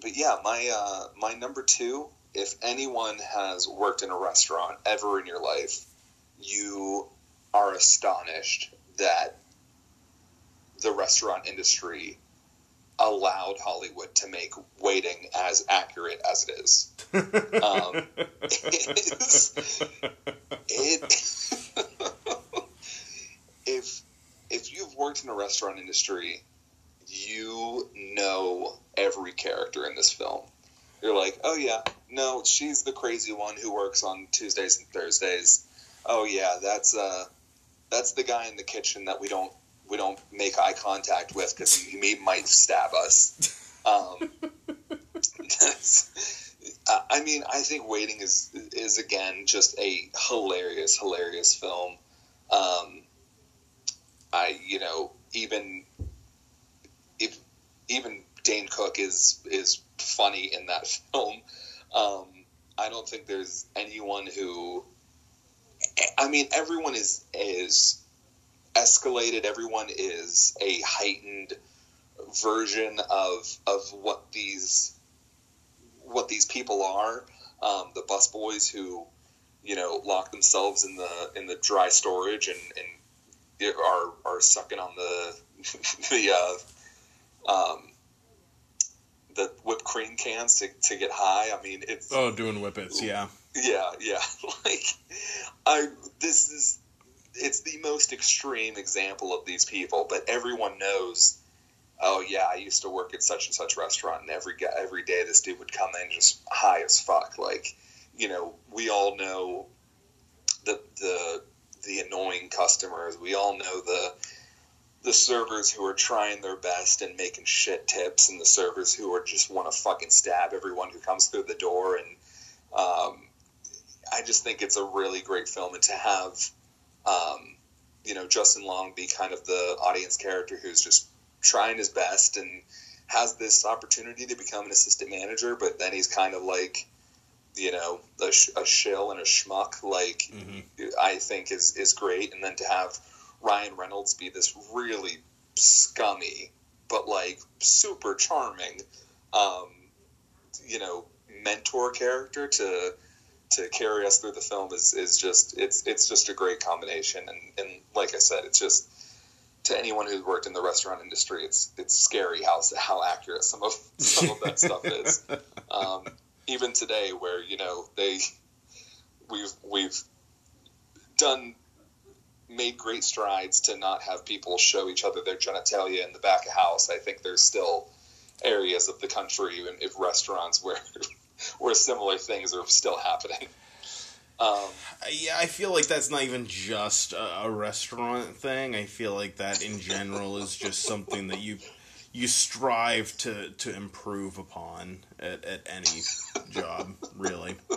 but yeah, my uh, my number two. If anyone has worked in a restaurant ever in your life, you are astonished that the restaurant industry allowed Hollywood to make waiting as accurate as it is. Um, it if if you've worked in the restaurant industry, you know every character in this film. You're like, oh yeah, no, she's the crazy one who works on Tuesdays and Thursdays. Oh yeah, that's uh, that's the guy in the kitchen that we don't we don't make eye contact with because he, he might stab us. Um, I- I mean, I think Waiting is is again just a hilarious, hilarious film. Um, I, you know, even if even Dane Cook is is funny in that film. Um, I don't think there's anyone who. I mean, everyone is is escalated. Everyone is a heightened version of of what these what these people are. Um, the busboys who, you know, lock themselves in the in the dry storage and, and are are sucking on the the uh, um, the whipped cream cans to, to get high. I mean, it's Oh, doing whippets, yeah. yeah, yeah. Like I this is it's the most extreme example of these people, but everyone knows oh yeah, I used to work at such and such restaurant and every every day this dude would come in just high as fuck. Like, you know, we all know the the the annoying customers. We all know the the servers who are trying their best and making shit tips, and the servers who are just want to fucking stab everyone who comes through the door. And um, I just think it's a really great film, and to have um, you know Justin Long be kind of the audience character who's just trying his best and has this opportunity to become an assistant manager, but then he's kind of like you know a, sh- a shill and a schmuck. Like hmm I think is is great, and then to have Ryan Reynolds be this really scummy but like super charming, um, you know, mentor character to to carry us through the film is, is just it's it's just a great combination, and, and like I said, it's just to anyone who's worked in the restaurant industry, it's it's scary how how accurate some of some of that stuff is. Um, even today, where you know they we've we've done made great strides to not have people show each other their genitalia in the back of house. I think there's still areas of the country and if restaurants where where similar things are still happening. Um, Yeah, I feel like that's not even just a, a restaurant thing. I feel like that in general is just something that you you strive to to improve upon at, at any job, really.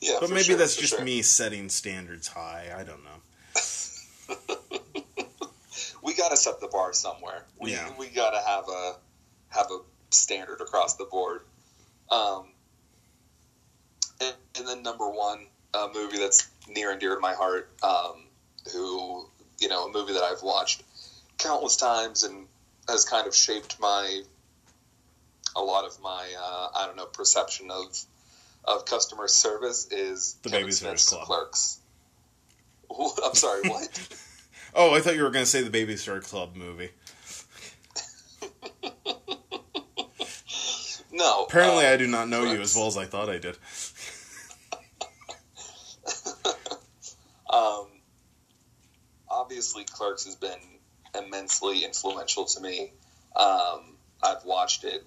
yeah, But maybe sure, that's just sure. me setting standards high. I don't know. We got to set the bar somewhere. We Yeah. we got to have a have a standard across the board. Um, and, and then number one, a movie that's near and dear to my heart, um, who you know, a movie that I've watched countless times and has kind of shaped my a lot of my uh, I don't know perception of of customer service is The Kevin Babysitter's Smith's Club. Clerks. I'm sorry, what? Oh, I thought you were going to say the Babysitter Club movie. No. Apparently, uh, I do not know you as well as I thought I did. um, obviously, Clerks has been immensely influential to me. Um, I've watched it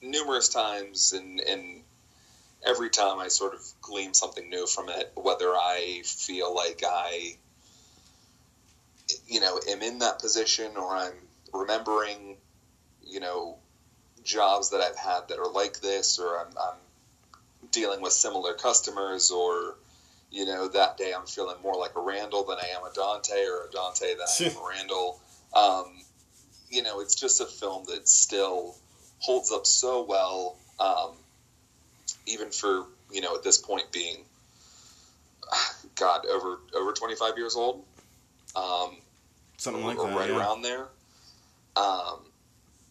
numerous times, and, and every time I sort of glean something new from it, whether I feel like I, you know, am in that position or I'm remembering, you know, jobs that I've had that are like this, or I'm, I'm dealing with similar customers, or you know, that day I'm feeling more like a Randall than I am a Dante, or a Dante than I am a Randall. Um, you know, it's just a film that still holds up so well, um, even for you know at this point being, God, over over 25 years old, um, Something like or that. right yeah. around there. Um,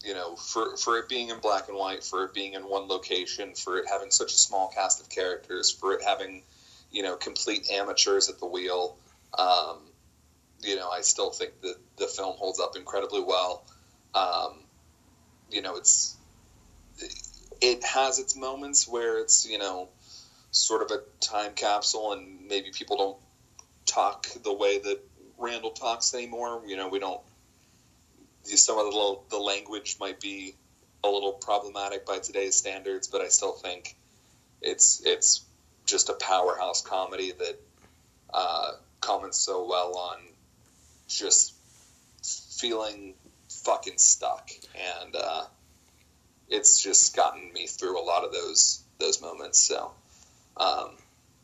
you know, for for it being in black and white, for it being in one location, for it having such a small cast of characters, for it having, you know, complete amateurs at the wheel. Um, you know, I still think that the film holds up incredibly well. Um, you know, it's it has its moments where it's you know sort of a time capsule, and maybe people don't talk the way that Randall talks anymore. You know, we don't. Some of the the language might be a little problematic by today's standards, but I still think it's it's just a powerhouse comedy that uh, comments so well on just feeling fucking stuck, and uh, it's just gotten me through a lot of those those moments. So, um,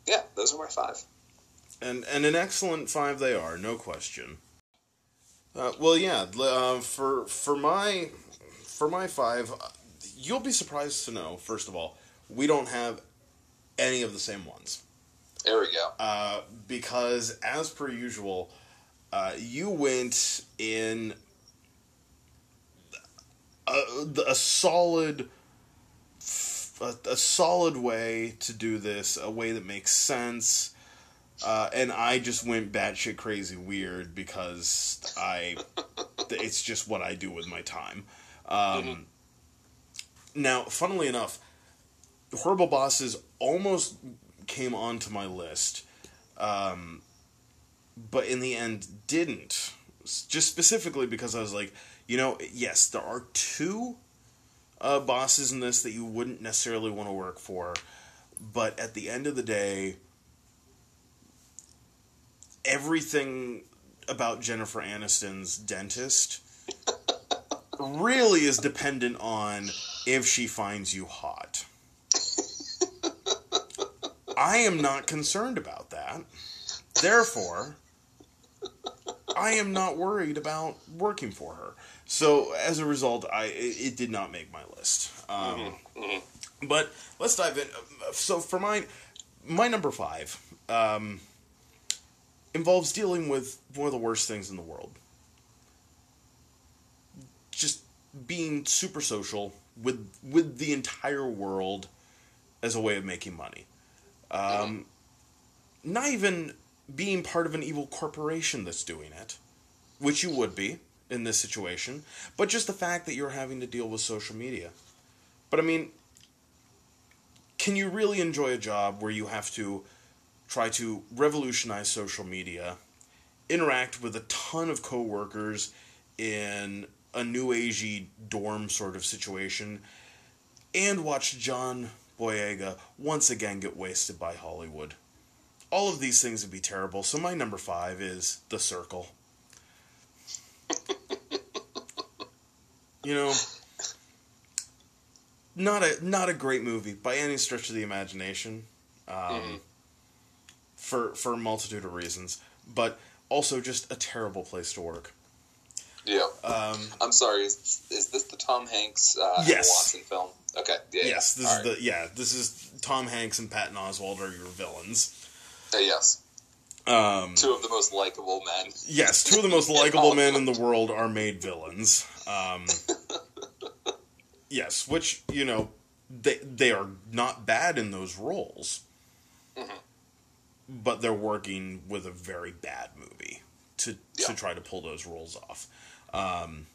yeah, those are my five. and and an excellent five they are, no question. Uh, well, yeah. Uh, for for my for my five, uh, you'll be surprised to know. First of all, we don't have any of the same ones There we go. uh, because, as per usual, uh, you went in a, a solid a, a solid way to do this, a way that makes sense. Uh, and I just went batshit crazy weird because I, it's just what I do with my time. Um, Now, funnily enough, Horrible Bosses almost came onto my list, um, but in the end didn't. Just specifically because I was like, you know, yes, there are two uh, bosses in this that you wouldn't necessarily want to work for, but at the end of the day, everything about Jennifer Aniston's dentist really is dependent on if she finds you hot. I am not concerned about that. Therefore, I am not worried about working for her. So as a result, I it, it did not make my list. Um, But let's dive in. So for my my number five um, involves dealing with one of the worst things in the world. Just being super social with with the entire world as a way of making money. Um, not even being part of an evil corporation that's doing it, which you would be in this situation, but just the fact that you're having to deal with social media. But I mean, can you really enjoy a job where you have to try to revolutionize social media, interact with a ton of coworkers in a new agey dorm sort of situation, and watch John Boyega once again get wasted by Hollywood? All of these things would be terrible. So my number five is The Circle. you know, not a not a great movie by any stretch of the imagination, um, for for a multitude of reasons, but also just a terrible place to work. Yeah. Um, I'm sorry. Is, is this the Tom Hanks uh, Yes. Watson film? Okay. Yeah. yes, yeah. this All is right. the yeah this is Tom Hanks and Patton Oswalt are your villains. Uh, yes. Um, Two of the most likable men. Yes, two of the most likable men in the world are made villains. Um, yes, which you know they they are not bad in those roles, Mm-hmm. But they're working with a very bad movie to to try to pull those roles off. Um,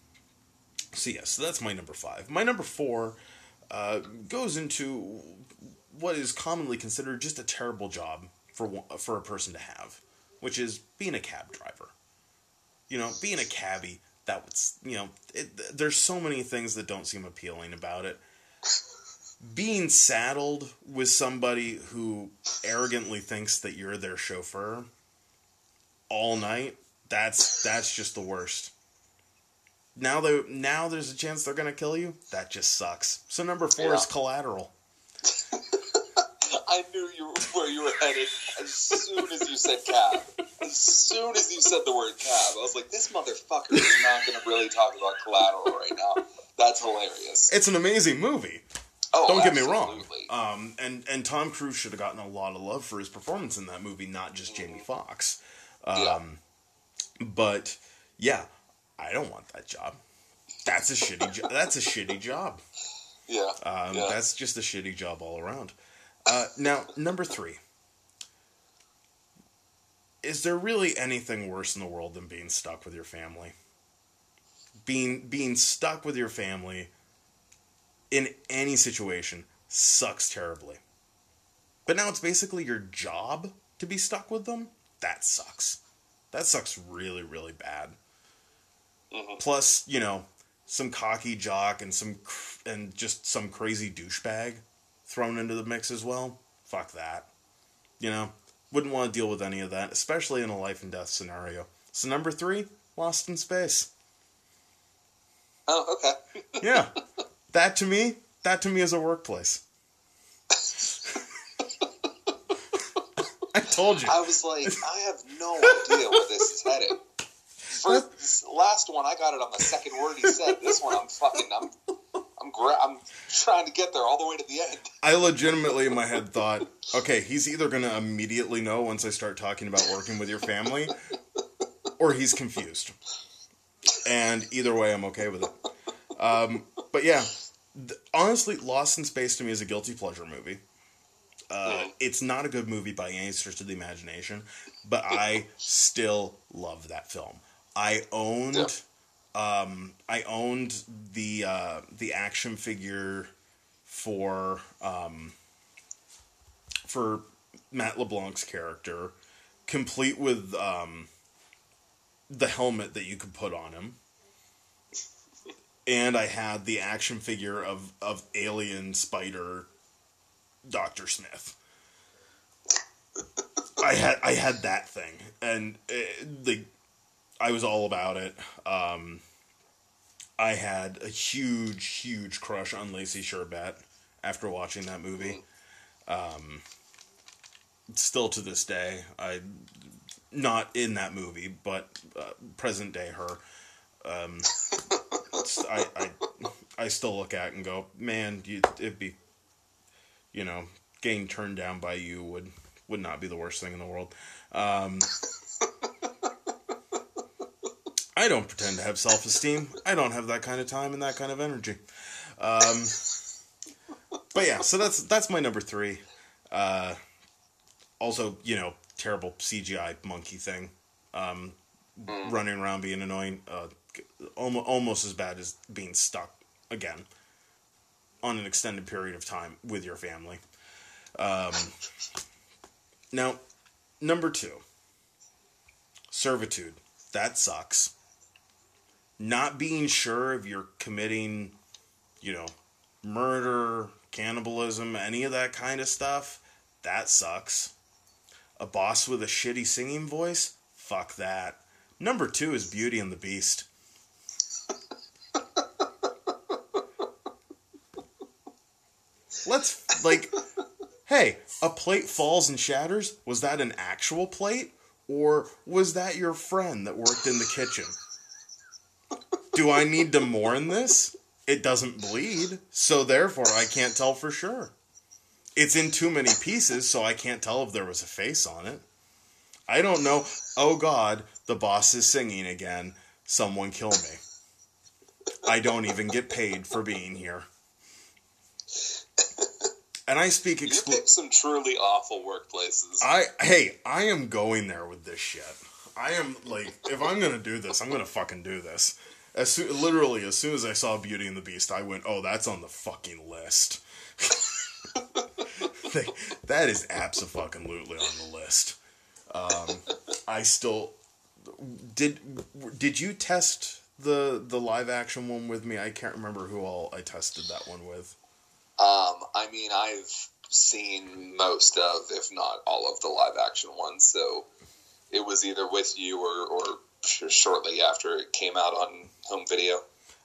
so yes, so that's my number five. My number four uh, goes into what is commonly considered just a terrible job for one, for a person to have, which is being a cab driver. You know, being a cabbie, that was, you know, it, there's so many things that don't seem appealing about it. Being saddled with somebody who arrogantly thinks that you're their chauffeur all night, that's that's just the worst. Now they now there's a chance they're gonna kill you. That just sucks. So number four Yeah. is collateral. I knew you where you were headed as soon as you said cab. As soon as you said the word cab, I was like, this motherfucker is not going to really talk about collateral right now. That's hilarious. It's an amazing movie. Oh, Don't get me wrong. Um, and and Tom Cruise should have gotten a lot of love for his performance in that movie, not just Jamie Foxx. Um, Yeah. But yeah, I don't want that job. That's a shitty. Jo- that's a shitty job. Yeah. Um, yeah. That's just a shitty job all around. Uh, now, number three. Is there really anything worse in the world than being stuck with your family? Being being stuck with your family in any situation sucks terribly. But now it's basically your job to be stuck with them. That sucks. That sucks really, really bad. Mhm. Plus, you know, some cocky jock and some cr- and just some crazy douchebag thrown into the mix as well. Fuck that. You know, wouldn't want to deal with any of that, especially in a life and death scenario. So number three, Lost in Space. Oh, okay. Yeah, that to me, that to me is a workplace. I told you. I was like, I have no idea where this is headed. For this last one, I got it on the second word he said. This one, I'm fucking, I'm, I'm, gra- I'm trying to get there all the way to the end. I legitimately in my head thought, okay, he's either going to immediately know once I start talking about working with your family, or he's confused. And either way, I'm okay with it. Um, but yeah, th- honestly, Lost in Space to me is a guilty pleasure movie. Uh, it's not a good movie by any stretch of the imagination, but I still love that film. I owned, um, I owned the uh, the action figure for um, for Matt LeBlanc's character, complete with um, the helmet that you could put on him. And I had the action figure of, of Alien Spider Doctor Smith. I had I had that thing, and it, the I was all about it. Um, I had a huge, huge crush on Lacey Chabert after watching that movie. Um, still to this day, I not in that movie, but uh, present day her. Um, it's- I, I I still look at and go, man, you, it'd be, you know, getting turned down by you would would not be the worst thing in the world. Um, I don't pretend to have self esteem. I don't have that kind of time and that kind of energy. Um, but yeah, so that's that's my number three. Uh, also, you know, terrible CGI monkey thing, um, running around being annoying. Uh, almost as bad as being stuck again on an extended period of time with your family. Um, now, number two, servitude. That sucks. Not being sure if you're committing, you know, murder, cannibalism, any of that kind of stuff. That sucks. A boss with a shitty singing voice? Fuck that. Number two is Beauty and the Beast. Let's, like, hey, a plate falls and shatters. Was that an actual plate? Or was that your friend that worked in the kitchen? Do I need to mourn this? It doesn't bleed, so therefore I can't tell for sure. It's in too many pieces, so I can't tell if there was a face on it. I don't know. Oh God, the boss is singing again. Someone kill me. I don't even get paid for being here. And I speak You exclu- picked some truly awful workplaces. I hey, I am going there with this shit. I am like, if I'm gonna do this, I'm gonna fucking do this. As soon, literally, as soon as I saw Beauty and the Beast, I went, "Oh, that's on the fucking list." Like, that is absolutely on the list. Um, I still did did you test the the live action one with me? I can't remember who all I tested that one with. Um, I mean, I've seen most of, if not all of, the live action ones. So it was either with you or, or shortly after it came out on home video.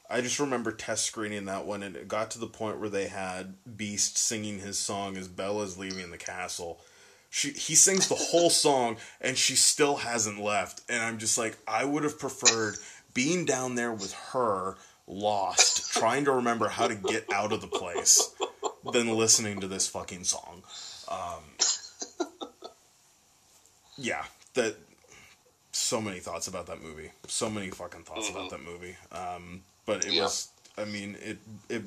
I just remember test screening that one, and it got to the point where they had Beast singing his song as Bella's leaving the castle. She he sings the whole song, and she still hasn't left. And I'm just like, I would have preferred being down there with her, lost, trying to remember how to get out of the place, than listening to this fucking song. Um, yeah, that. So many thoughts about that movie. So many fucking thoughts mm-hmm. about that movie. Um, but it yeah. was. I mean, it it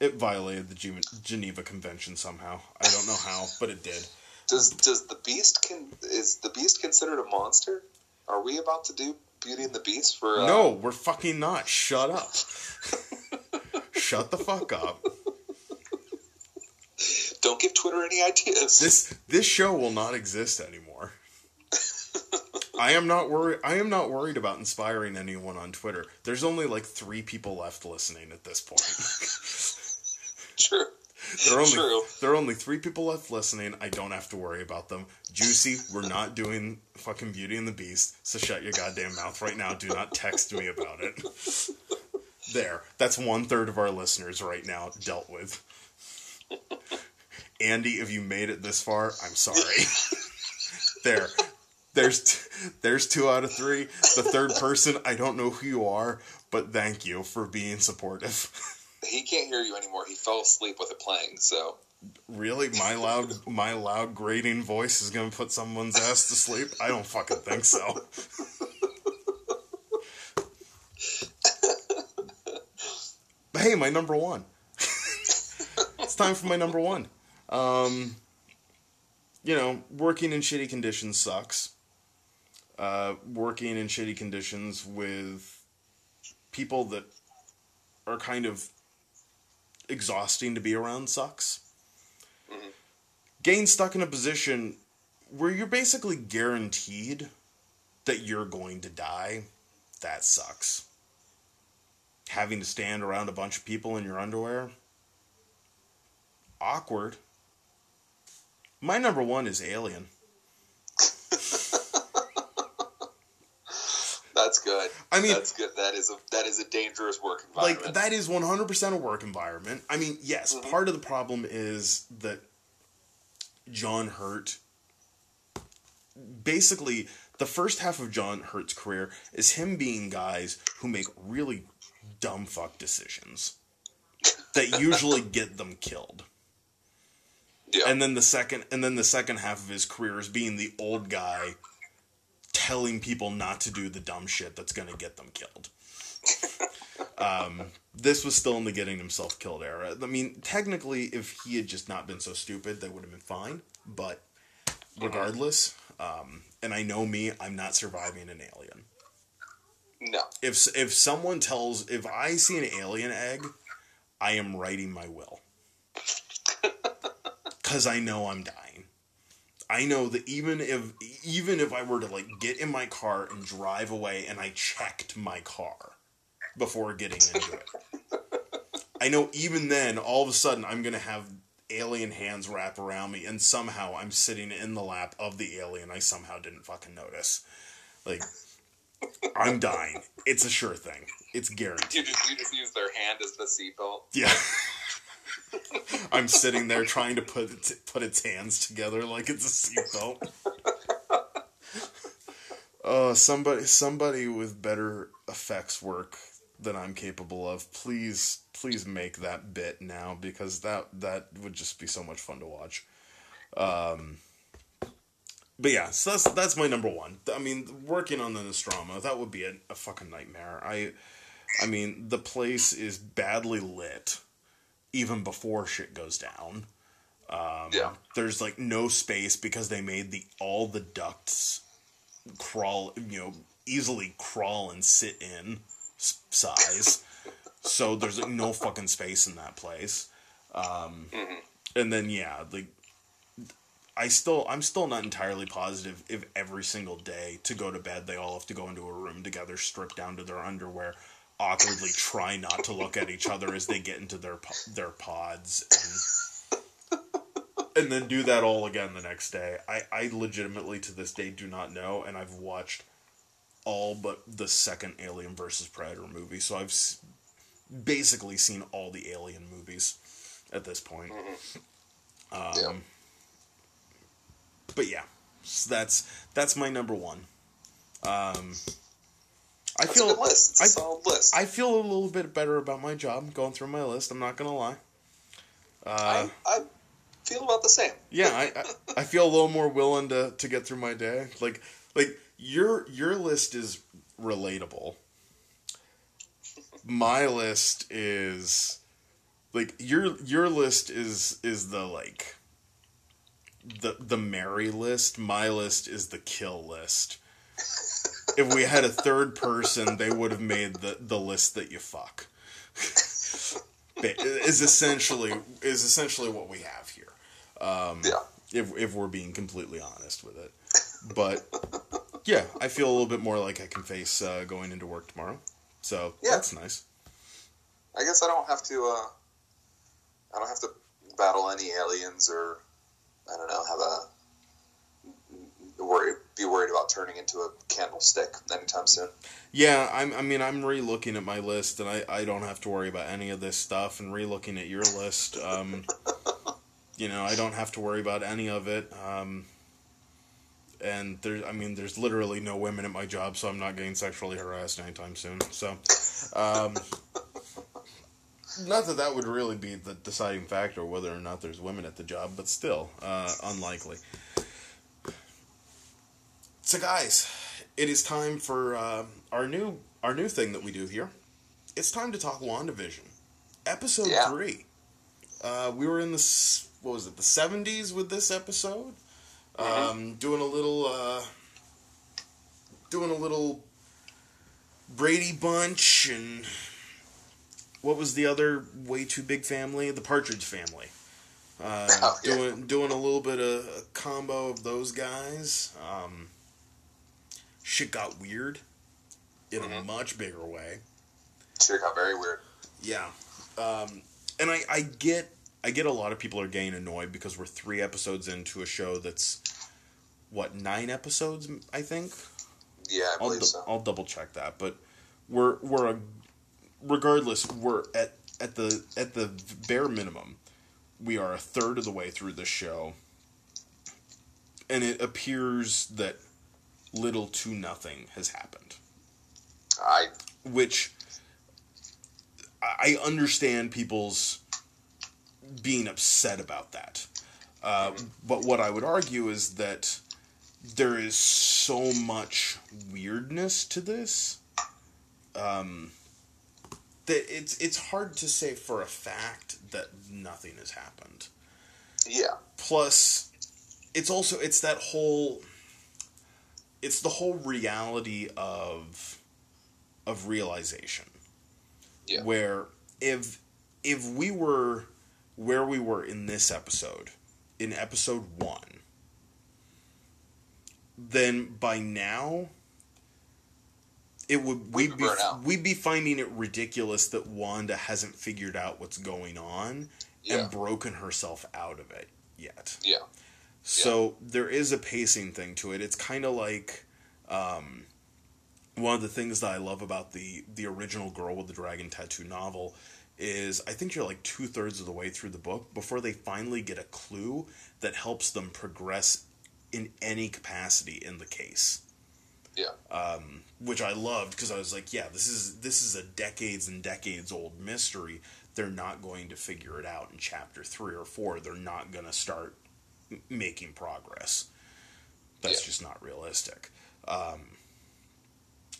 it violated the Geneva Convention somehow. I don't know how, but it did. Does does the Beast can is the Beast considered a monster? Are we about to do Beauty and the Beast for? Uh... No, we're fucking not. Shut up. Shut the fuck up. Don't give Twitter any ideas. This this show will not exist anymore. I am not worried. I am not worried about inspiring anyone on Twitter. There's only like three people left listening at this point. True. There are only True. there are only three people left listening. I don't have to worry about them. Juicy, we're not doing fucking Beauty and the Beast, so shut your goddamn mouth right now. Do not text me about it. There, that's one third of our listeners right now dealt with. Andy, if you made it this far, I'm sorry. there, there's t- there's two out of three. The third person, I don't know who you are, but thank you for being supportive. he can't hear you anymore. He fell asleep with it playing. So really, my loud my loud grating voice is gonna put someone's ass to sleep? I don't fucking think so. but hey, my number one. it's time for my number one. Um, you know, working in shitty conditions sucks. Uh, working in shitty conditions with people that are kind of exhausting to be around sucks. Mm-hmm. Getting stuck in a position where you're basically guaranteed that you're going to die, that sucks. Having to stand around a bunch of people in your underwear, awkward. My number one is Alien. That's good. I mean, that's good. That is a that is a dangerous work environment. Like that is one hundred percent a work environment. I mean, yes, mm-hmm. part of the problem is that John Hurt basically the first half of John Hurt's career is him being guys who make really dumb fuck decisions that usually get them killed. Yeah. And then the second and then the second half of his career is being the old guy telling people not to do the dumb shit that's going to get them killed. um, this was still in the getting himself killed era. I mean, technically, if he had just not been so stupid, that would have been fine. But regardless, um, and I know me, I'm not surviving an alien. No. If if someone tells, if I see an alien egg, I am writing my will. Because I know I'm dying. I know that even if even if I were to like get in my car and drive away and I checked my car before getting into it. I know even then all of a sudden I'm going to have alien hands wrap around me and somehow I'm sitting in the lap of the alien I somehow didn't fucking notice. Like I'm dying. It's a sure thing. It's guaranteed. You just, you just use their hand as the seatbelt. Yeah. I'm sitting there trying to put it, put its hands together like it's a seatbelt. Oh, somebody somebody with better effects work than I'm capable of. Please, please make that bit now because that that would just be so much fun to watch. Um, but yeah, so that's that's my number one. I mean, working on the Nostromo that would be a, a fucking nightmare. I, I mean, the place is badly lit even before shit goes down. Um, yeah. There's like no space because they made the all the ducts crawl, you know, easily crawl and sit in size. so there's like no fucking space in that place. Um, mm-hmm. And then yeah, like I still I'm still not entirely positive if every single day to go to bed they all have to go into a room together, strip down to their underwear, awkwardly try not to look at each other as they get into their their pods and and then do that all again the next day. I I legitimately to this day do not know and I've watched all but the second Alien versus Predator movie, so I've s- basically seen all the Alien movies at this point. Um, Yeah. But yeah, so that's that's my number one. Um, I That's feel a list. It's a I- solid list. I feel a little bit better about my job going through my list. I'm not gonna lie. Uh, I, I feel about the same. yeah, I, I I feel a little more willing to to get through my day. Like like your your list is relatable. My list is like your your list is is the like the the marry list. My list is the kill list. If we had a third person, they would have made the the list that you fuck. Is essentially is essentially what we have here Yeah. if if we're being completely honest with it. But yeah, I feel a little bit more like I can face uh, going into work tomorrow. So Yeah. that's nice. I guess I don't have to. Uh, I don't have to battle any aliens or I don't know have a worry be worried about turning into a candlestick anytime soon. Yeah, I'm. I mean, I'm re-looking at my list, and I, I don't have to worry about any of this stuff. And re-looking at your list, um, you know, I don't have to worry about any of it. Um, and there's, I mean, there's literally no women at my job, so I'm not getting sexually harassed anytime soon. So, um, not that that would really be the deciding factor whether or not there's women at the job, but still, uh, unlikely. So, guys, it is time for uh, our new our new thing that we do here. It's time to talk WandaVision, episode Yeah. three. Uh, we were in the what was it the seventies with this episode, um, doing a little uh, doing a little Brady Bunch and what was the other way too big family? The Partridge Family. Uh, Oh, yeah. doing doing a little bit of a combo of those guys. Um, shit got weird in a Mhm. much bigger way. Shit got very weird. Yeah, um, and I, I get I get a lot of people are getting annoyed because we're three episodes into a show that's what nine episodes I think. Yeah, I I'll, believe so. I'll double check that, but we're we're a, regardless we're at at the at the bare minimum we are a third of the way through the show, and it appears that little to nothing has happened. I which I understand people's being upset about that. Uh, but what I would argue is that there is so much weirdness to this um, that it's it's hard to say for a fact that nothing has happened. Yeah. Plus it's also it's that whole it's the whole reality of of realization Yeah. where if if we were where we were in this episode in episode 1 then by now it would We'd be be burnt out. we'd be finding it ridiculous that Wanda hasn't figured out what's going on yeah and broken herself out of it yet. yeah So there is a pacing thing to it. It's kind of like um, one of the things that I love about the the original Girl with the Dragon Tattoo novel is I think you're like two thirds of the way through the book before they finally get a clue that helps them progress in any capacity in the case. Yeah. Um, which I loved because I was like, yeah, this is this is a decades and decades old mystery. They're not going to figure it out in chapter three or four. They're not going to start making progress. That's Yeah. just not realistic. Um,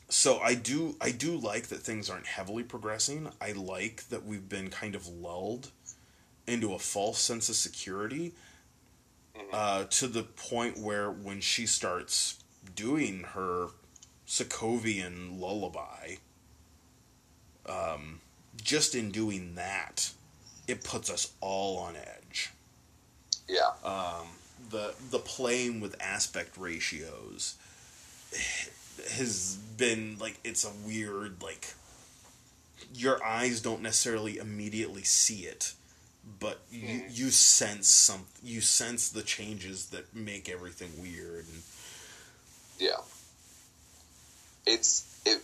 so I do I do like that things aren't heavily progressing. I like that we've been kind of lulled into a false sense of security uh, to the point where when she starts doing her Sokovian lullaby, um, just in doing that, it puts us all on edge. Yeah Um, the the playing with aspect ratios has been like it's a weird like your eyes don't necessarily immediately see it but you Hmm. you sense some you sense the changes that make everything weird and Yeah. It's it.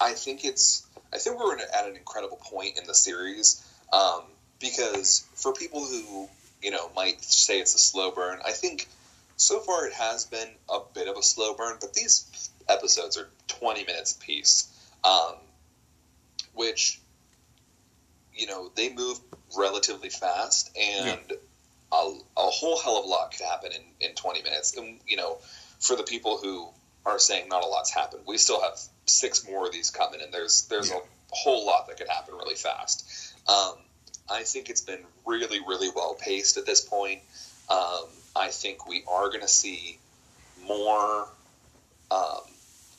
I think it's. I think we're at an incredible point in the series um, because for people who you know might say it's a slow burn, I think so far it has been a bit of a slow burn. But these episodes are twenty minutes apiece, um, which you know they move relatively fast and. A, a whole hell of a lot could happen in, in 20 minutes. And, you know, for the people who are saying not a lot's happened. We still have six more of these coming, and there's there's Yeah. a whole lot that could happen really fast. Um, I think it's been really, really well paced at this point. Um, I think we are going to see more. Um,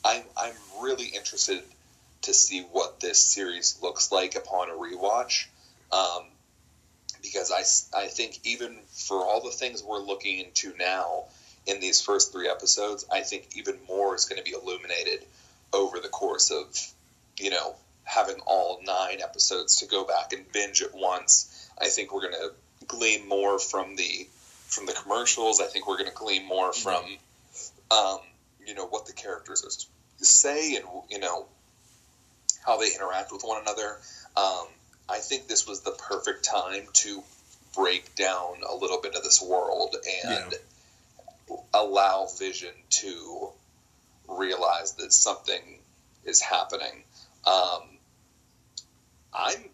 I'm I'm really interested to see what this series looks like upon a rewatch. Um, because I think even for all the things we're looking into now in these first three episodes, I think even more is going to be illuminated over the course of, you know, having all nine episodes to go back and binge at once. I think we're going to glean more from the from the commercials. I think we're going to glean more from, um, you know, what the characters say and you know how they interact with one another. Um, I think this was the perfect time to break down a little bit of this world and allow Vision to realize that something is happening. Um, I'm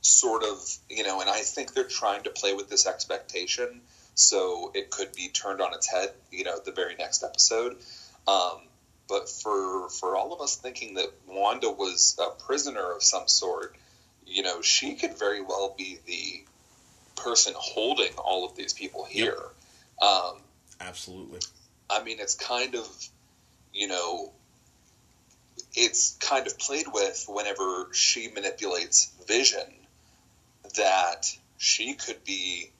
sort of, you know, and I think they're trying to play with this expectation so it could be turned on its head, you know, the very next episode. Um, but for for all of us thinking that Wanda was a prisoner of some sort, you know, she could very well be the person holding all of these people here. Um, absolutely I mean, it's kind of, you know, it's kind of played with whenever she manipulates vision that she could be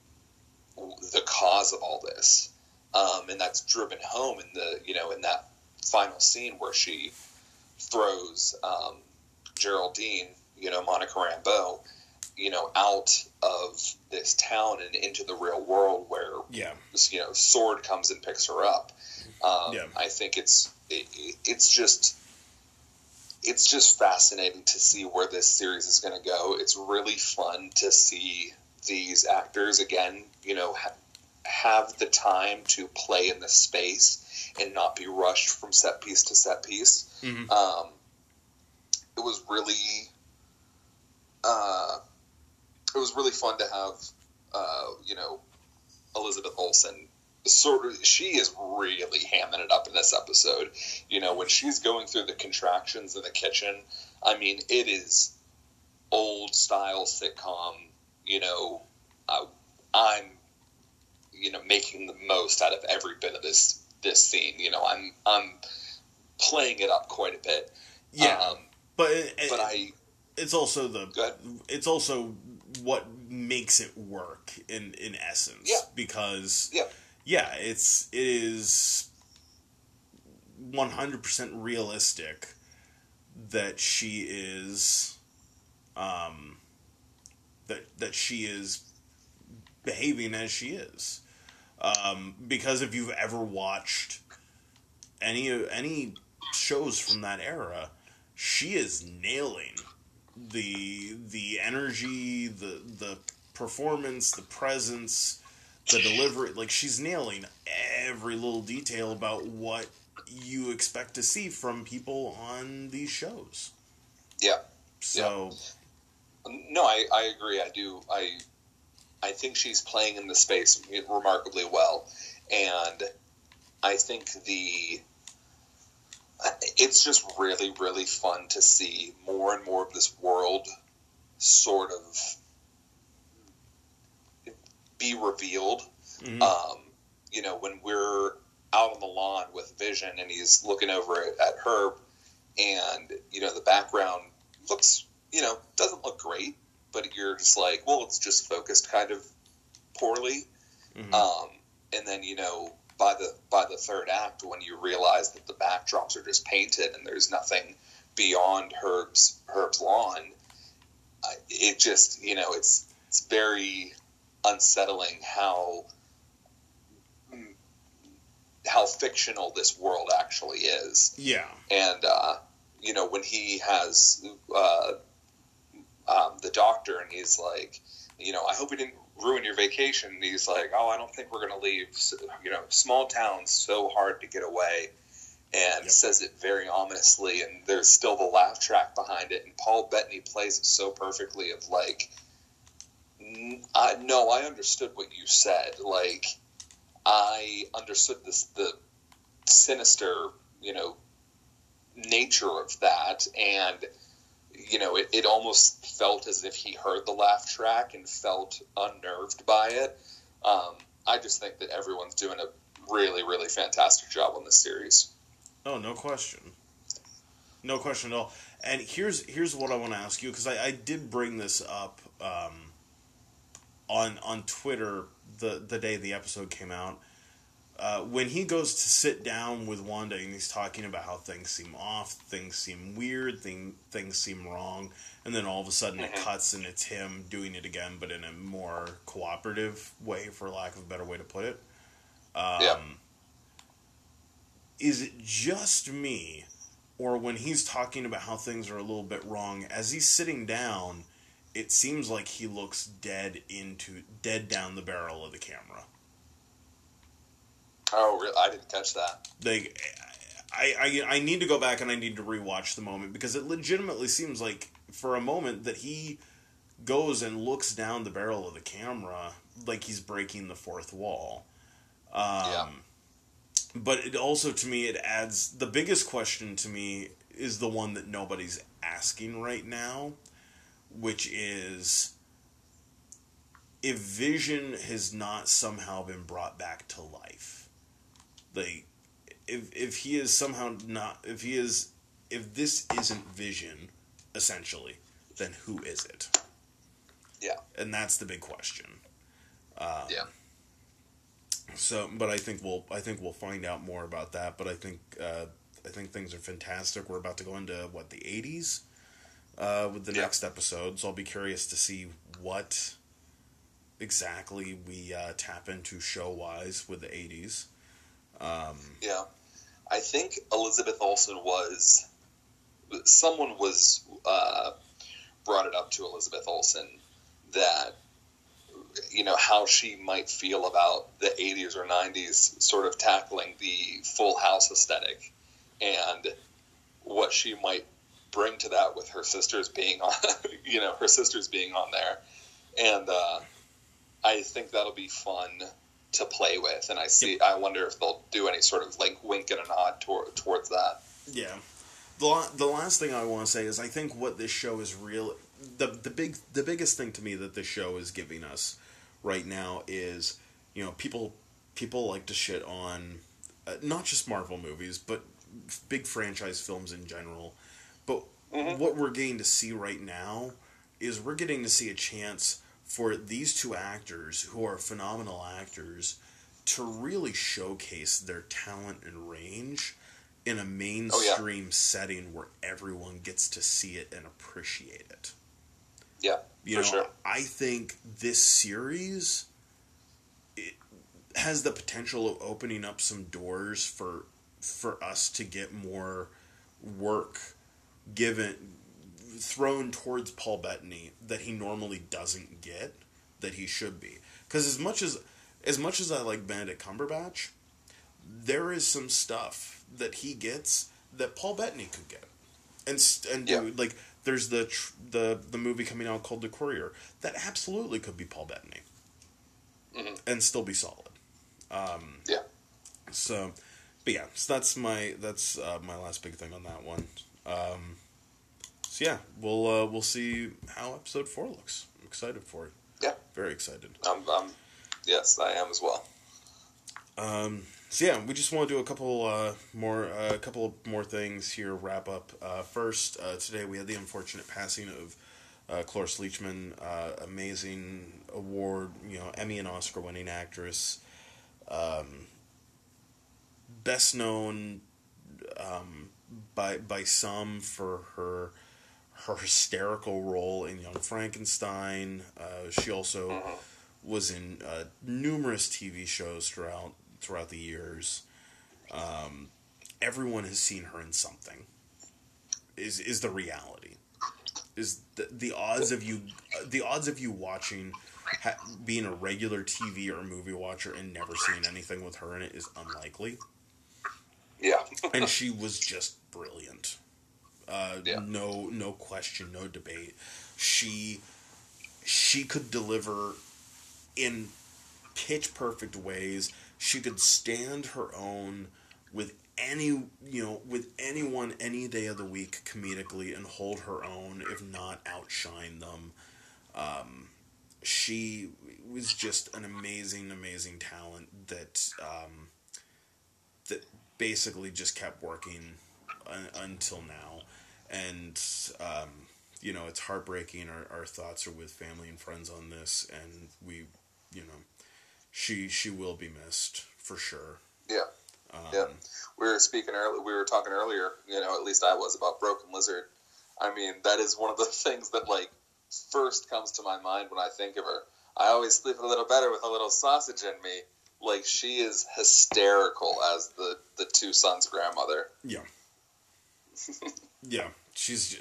the cause of all this. Um, and that's driven home in the, you know, in that final scene where she throws um, Geraldine, you know, Monica Rambeau, you know, out of this town and into the real world where yeah you know, S.W.O.R.D. comes and picks her up. Um, Yeah. I think it's it, it's just it's just fascinating to see where this series is going to go. It's really fun to see these actors again, you know, ha- have the time to play in the space and not be rushed from set piece to set piece. Mhm. Um, it was really, uh, it was really fun to have, uh, you know, Elizabeth Olsen. Sort of, she is really hamming it up in this episode. You know, when she's going through the contractions in the kitchen, I mean, it is old style sitcom. You know, I, I'm, you know, making the most out of every bit of this this scene. You know, I'm I'm playing it up quite a bit. yeah Um, but it, but I it's also the it's also what makes it work in in essence Yeah. because Yeah. Yeah it's it is 100% realistic that she is um that that she is behaving as she is. Um because if you've ever watched any any shows from that era she is nailing the the energy, the the performance, the presence, the delivery. Like she's nailing every little detail about what you expect to see from people on these shows. yeah. So No, I, I agree. I do. I I think she's playing in the space remarkably well, and I think the it's just really really fun to see more and more of this world sort of be revealed. mhm. Um, you know, when we're out on the lawn with Vision and he's looking over at, at Herb, and you know the background looks, you know, doesn't look great, but you're just like, well, it's just focused kind of poorly. Mhm. Um, and then you know by the by the third act when you realize that the backdrops are just painted and there's nothing beyond Herb's Herb's lawn, it just you know it's it's very unsettling how how fictional this world actually is. Yeah, and uh, you know when he has uh, um, the doctor and he's like, you know, I hope we didn't ruin your vacation. And he's like, oh, I don't think we're going to leave. You know, small towns so hard to get away, and yep. says it very ominously. And there's still the laugh track behind it. And Paul Bettany plays it so perfectly. Of like, I no, I understood what you said. Like, I understood this the sinister, you know, nature of that, and you know, it, it almost felt as if he heard the laugh track and felt unnerved by it. Um, I just think that everyone's doing a really, really fantastic job on this series. Oh, no question. No question at all. And here's here's what I want to ask you because I, I did bring this up um, on on Twitter the the day the episode came out uh, when he goes to sit down with Wanda and he's talking about how things seem off, things seem weird, thing, things seem wrong, and then all of a sudden it mm-hmm. cuts and it's him doing it again, but in a more cooperative way, for lack of a better way to put it. Um, yeah. Is it just me, or when he's talking about how things are a little bit wrong, as he's sitting down, it seems like he looks dead into dead down the barrel of the camera. Oh, really? I didn't catch that. Like, I, I, I need to go back and I need to rewatch the moment because it legitimately seems like for a moment that he goes and looks down the barrel of the camera like he's breaking the fourth wall. Um, yeah. But it also, to me, it adds the biggest question to me is the one that nobody's asking right now, which is if Vision has not somehow been brought back to life like if if he is somehow not if he is if this isn't vision essentially then who is it? Yeah. And that's the big question. Um, yeah. So but i think we'll i think we'll find out more about that but i think uh, i think things are fantastic. We're about to go into what the 80s uh, with the yeah. next episode so i'll be curious to see what exactly we uh, tap into show wise with the 80s um, yeah, I think Elizabeth Olsen was someone was uh, brought it up to Elizabeth Olsen that you know how she might feel about the 80s or 90s sort of tackling the full house aesthetic and what she might bring to that with her sisters being on you know her sisters being on there and uh, i think that'll be fun to play with, and I see. Yep. I wonder if they'll do any sort of like wink and a nod toward, towards that. Yeah. The, the last thing I want to say is I think what this show is real the the big the biggest thing to me that this show is giving us right now is you know people people like to shit on uh, not just Marvel movies but big franchise films in general but mm-hmm. what we're getting to see right now is we're getting to see a chance for these two actors who are phenomenal actors to really showcase their talent and range in a mainstream oh, yeah. setting where everyone gets to see it and appreciate it. Yeah, you know, sure. I think this series has the potential of opening up some doors for for us to get more work given thrown towards Paul Bettany that he normally doesn't get that he should be. Because as much as as much as I like Benedict Cumberbatch, there is some stuff that he gets that Paul Bettany could get, and and yeah. like there's the tr- the the movie coming out called The Courier that absolutely could be Paul Bettany, mm-hmm. and still be solid. Um, yeah. So, but yeah, so that's my that's uh, my last big thing on that one. Um, so yeah, we'll uh, we'll see how episode four looks. I'm excited for it. Yeah, very excited. I'm, I'm yes, I am as well. Um, so yeah, we just want to do a couple uh, more uh, a couple more things here. Wrap up uh, first. Uh, today we had the unfortunate passing of uh, Cloris Leachman, uh, amazing award, you know, Emmy and Oscar winning actress. Um, best known um, by by some for her her hysterical role in Young Frankenstein. Uh, she also Mhm. was in uh, numerous TV shows throughout throughout the years. Um, everyone has seen her in something. Is is the reality? Is the, the odds of you the odds of you watching ha, being a regular TV or movie watcher and never seeing anything with her in it is unlikely. Yeah. and she was just brilliant. Uh, Yeah. No, no question, no debate. She she could deliver in pitch perfect ways. She could stand her own with any you know with anyone any day of the week comedically and hold her own, if not outshine them. Um, she was just an amazing, amazing talent that um, that basically just kept working un- until now. And, um, you know, it's heartbreaking. Our, our thoughts are with family and friends on this, and we, you know, she she will be missed for sure. Yeah. Um, Yeah. We were speaking earlier. We were talking earlier. You know, at least I was about Broken Lizard. I mean, that is one of the things that like first comes to my mind when I think of her. I always sleep a little better with a little sausage in me. Like she is hysterical as the the two sons' grandmother. Yeah. Yeah, she's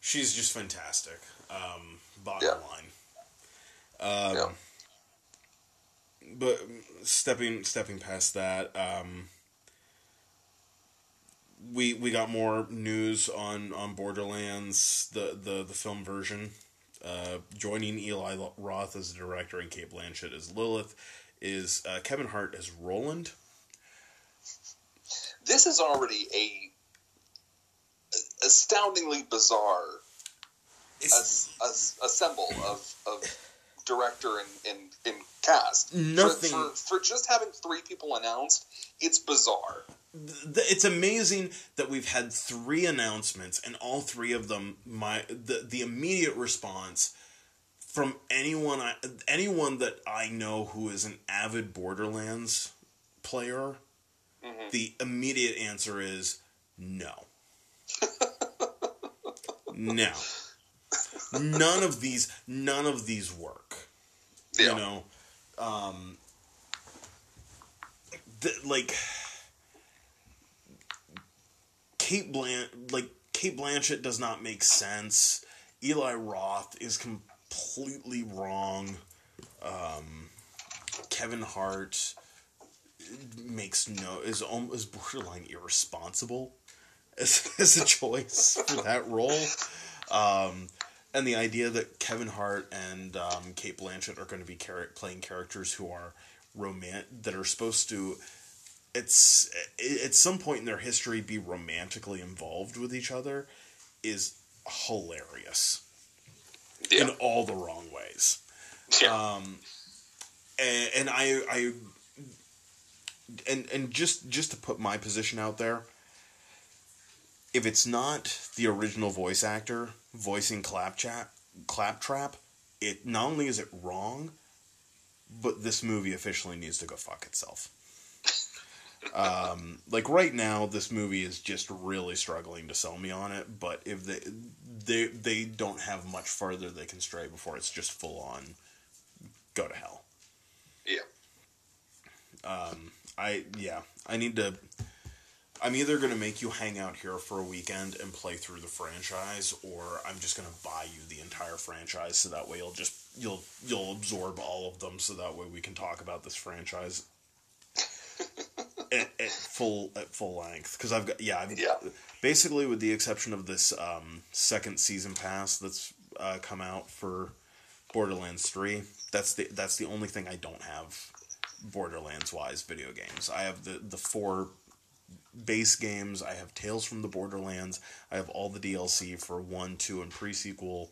she's just fantastic. Um, bottom Yeah. line. Um, Yeah. But stepping stepping past that, um, we we got more news on on Borderlands, the the the film version. Uh, joining Eli Roth as the director and Cate Blanchett as Lilith is uh, Kevin Hart as Roland. This is already a astoundingly bizarre as, as, assemble of, of director and, and, and cast. For- Nothing- For, for, just having three people announced, it's bizarre. it's amazing that we've had three announcements and all three of them my the, the immediate response from anyone I, anyone that I know who is an avid Borderlands player Mhm. the immediate answer is no no none of these none of these work Yeah. you know um th- like Cate Blan like Cate Blanchett does not make sense. Eli Roth is completely wrong. Um, Kevin Hart makes no is almost is borderline irresponsible as, as a choice for that role. Um, and the idea that Kevin Hart and um, Cate Blanchett are going to be char- playing characters who are romant that are supposed to it's at some point in their history be romantically involved with each other is hilarious Yeah. in all the wrong ways. yeah. Um, and, and I, I, and and just just to put my position out there, if it's not the original voice actor voicing Clapchat, Claptrap, it not only is it wrong, but this movie officially needs to go fuck itself. Um, like right now, this movie is just really struggling to sell me on it. But if they they they don't have much further they can stray before it's just full on go to hell. yeah. Um, I yeah, I need to. I'm either gonna make you hang out here for a weekend and play through the franchise, or I'm just gonna buy you the entire franchise, so that way you'll just you'll you'll absorb all of them, so that way we can talk about this franchise at, at full at full length. Because I've got yeah, I've, Yeah. basically with the exception of this um, second season pass that's uh, come out for Borderlands Three. That's the that's the only thing I don't have Borderlands wise video games. I have the the four base games. I have Tales from the Borderlands. I have all the DLC for one, two, and pre sequel,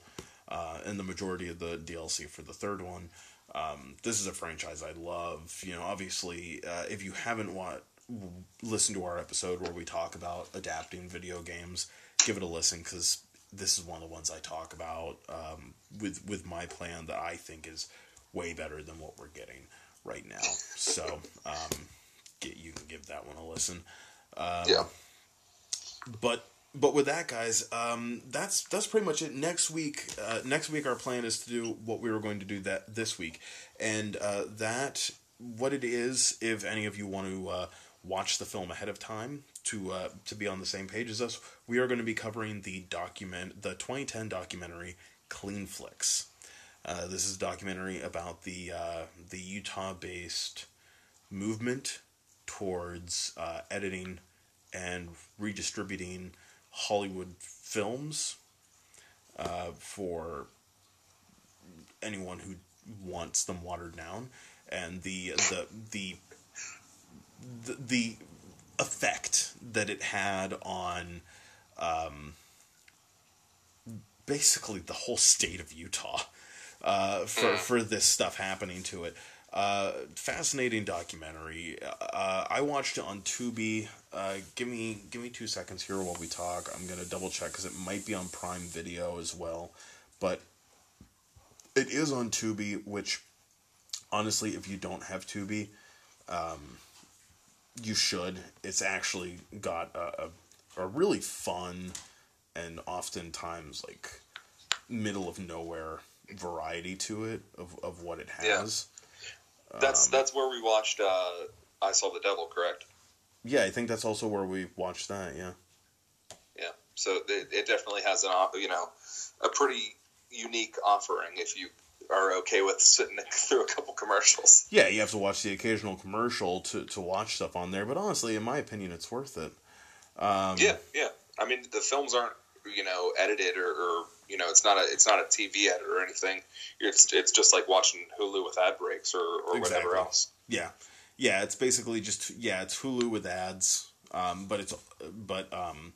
uh, and the majority of the DLC for the third one. Um, this is a franchise I love. You know, obviously, uh, if you haven't watched, listened to our episode where we talk about adapting video games, give it a listen because this is one of the ones I talk about um, with with my plan that I think is way better than what we're getting. right now. So um, get you can give that one a listen. Um, yeah. But but with that, guys, um, that's that's pretty much it. Next week, uh, next week, our plan is to do what we were going to do that this week, and uh, that what it is. If any of you want to uh, watch the film ahead of time to uh, to be on the same page as us, we are going to be covering the document, the 2010 documentary Cleanflix. Uh, this is a documentary about the uh, the Utah-based movement towards editing and redistributing Hollywood films uh, for anyone who wants them watered down, and the the the the, the effect that it had on um, basically the whole state of Utah uh, for mm. for this stuff happening to it. Uh, fascinating documentary. Uh, I watched it on Tubi. Uh, give me give me two seconds here while we talk. I'm gonna double check because it might be on Prime Video as well, but it is on Tubi. Which, honestly, if you don't have Tubi, um, you should. It's actually got a, a, a really fun and oftentimes like middle of nowhere variety to it of, of what it has. That's um, that's where we watched uh, I Saw the Devil, correct? Yeah, I think that's also where we watched that. Yeah. Yeah. So it, it definitely has an you know a pretty unique offering if you are okay with sitting through a couple commercials. Yeah, you have to watch the occasional commercial to, to watch stuff on there, but honestly, in my opinion, it's worth it. Um, yeah, yeah. I mean, the films aren't you know edited or, or you know, it's not a it's not a TV edit or anything. It's it's just like watching Hulu with ad breaks or, or exactly. whatever else. Yeah, yeah. It's basically just yeah, it's Hulu with ads. Um, but it's but um,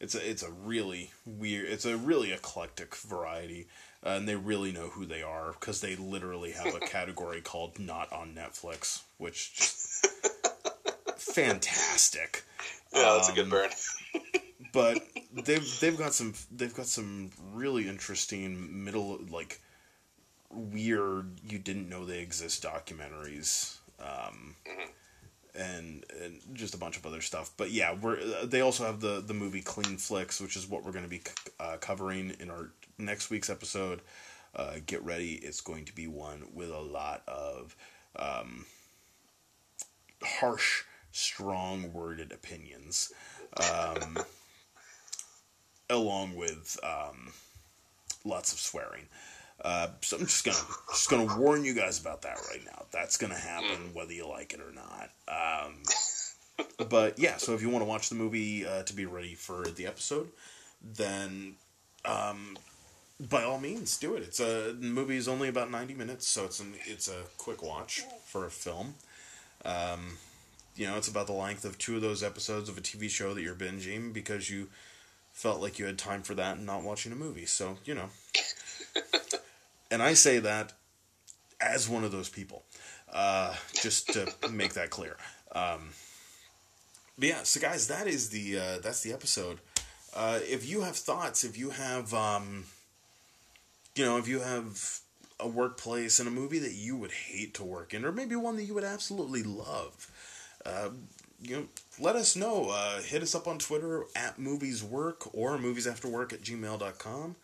it's a it's a really weird. It's a really eclectic variety. Uh, and they really know who they are because they literally have a category called "Not on Netflix," which just fantastic. Yeah, that's um, a good um, burn. but they've they've got some they've got some really interesting middle like weird you didn't know they exist documentaries um, mm-hmm. and and just a bunch of other stuff. But yeah we're they also have the the movie Cleanflix which is what we're going to be uh, covering in our next week's episode. Uh, get ready. It's going to be one with a lot of um, harsh strong worded opinions. Um, along with um, lots of swearing. Uh, so I'm just gonna just gonna warn you guys about that right now. That's gonna happen whether you like it or not. Um, but yeah, so if you want to watch the movie uh, to be ready for the episode, then um, by all means do it. It's a the movie is only about 90 minutes, so it's an it's a quick watch for a film. Um, you know, it's about the length of two of those episodes of a TV show that you're binging because you felt like you had time for that and not watching a movie. So, you know. and I say that as one of those people, uh, just to make that clear. Um, but yeah, so guys, that is the uh, that's the episode. Uh, if you have thoughts, if you have, um, you know, if you have a workplace and a movie that you would hate to work in, or maybe one that you would absolutely love, uh, you know, let us know. Uh, hit us up on Twitter at movieswork or moviesafterwork at gmail.com.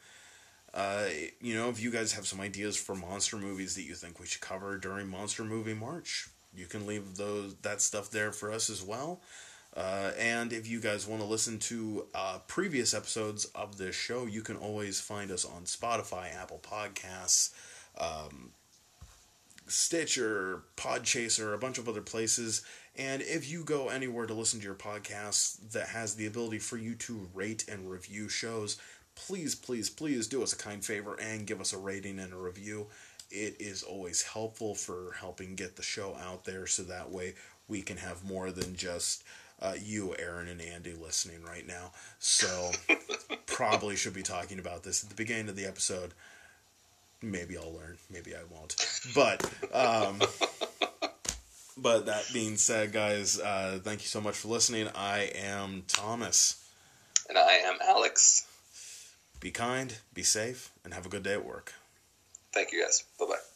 Uh, you know, if you guys have some ideas for monster movies that you think we should cover during Monster Movie March, you can leave those that stuff there for us as well. Uh, and if you guys want to listen to uh, previous episodes of this show, you can always find us on Spotify, Apple Podcasts, um, Stitcher, Podchaser, a bunch of other places. And if you go anywhere to listen to your podcast that has the ability for you to rate and review shows, please, please, please do us a kind favor and give us a rating and a review. It is always helpful for helping get the show out there so that way we can have more than just uh, you, Aaron, and Andy listening right now. So, probably should be talking about this at the beginning of the episode. Maybe I'll learn. Maybe I won't. But, um, but that being said, guys, uh, thank you so much for listening. I am Thomas. And I am Alex. Be kind, be safe, and have a good day at work. Thank you, guys. Bye bye.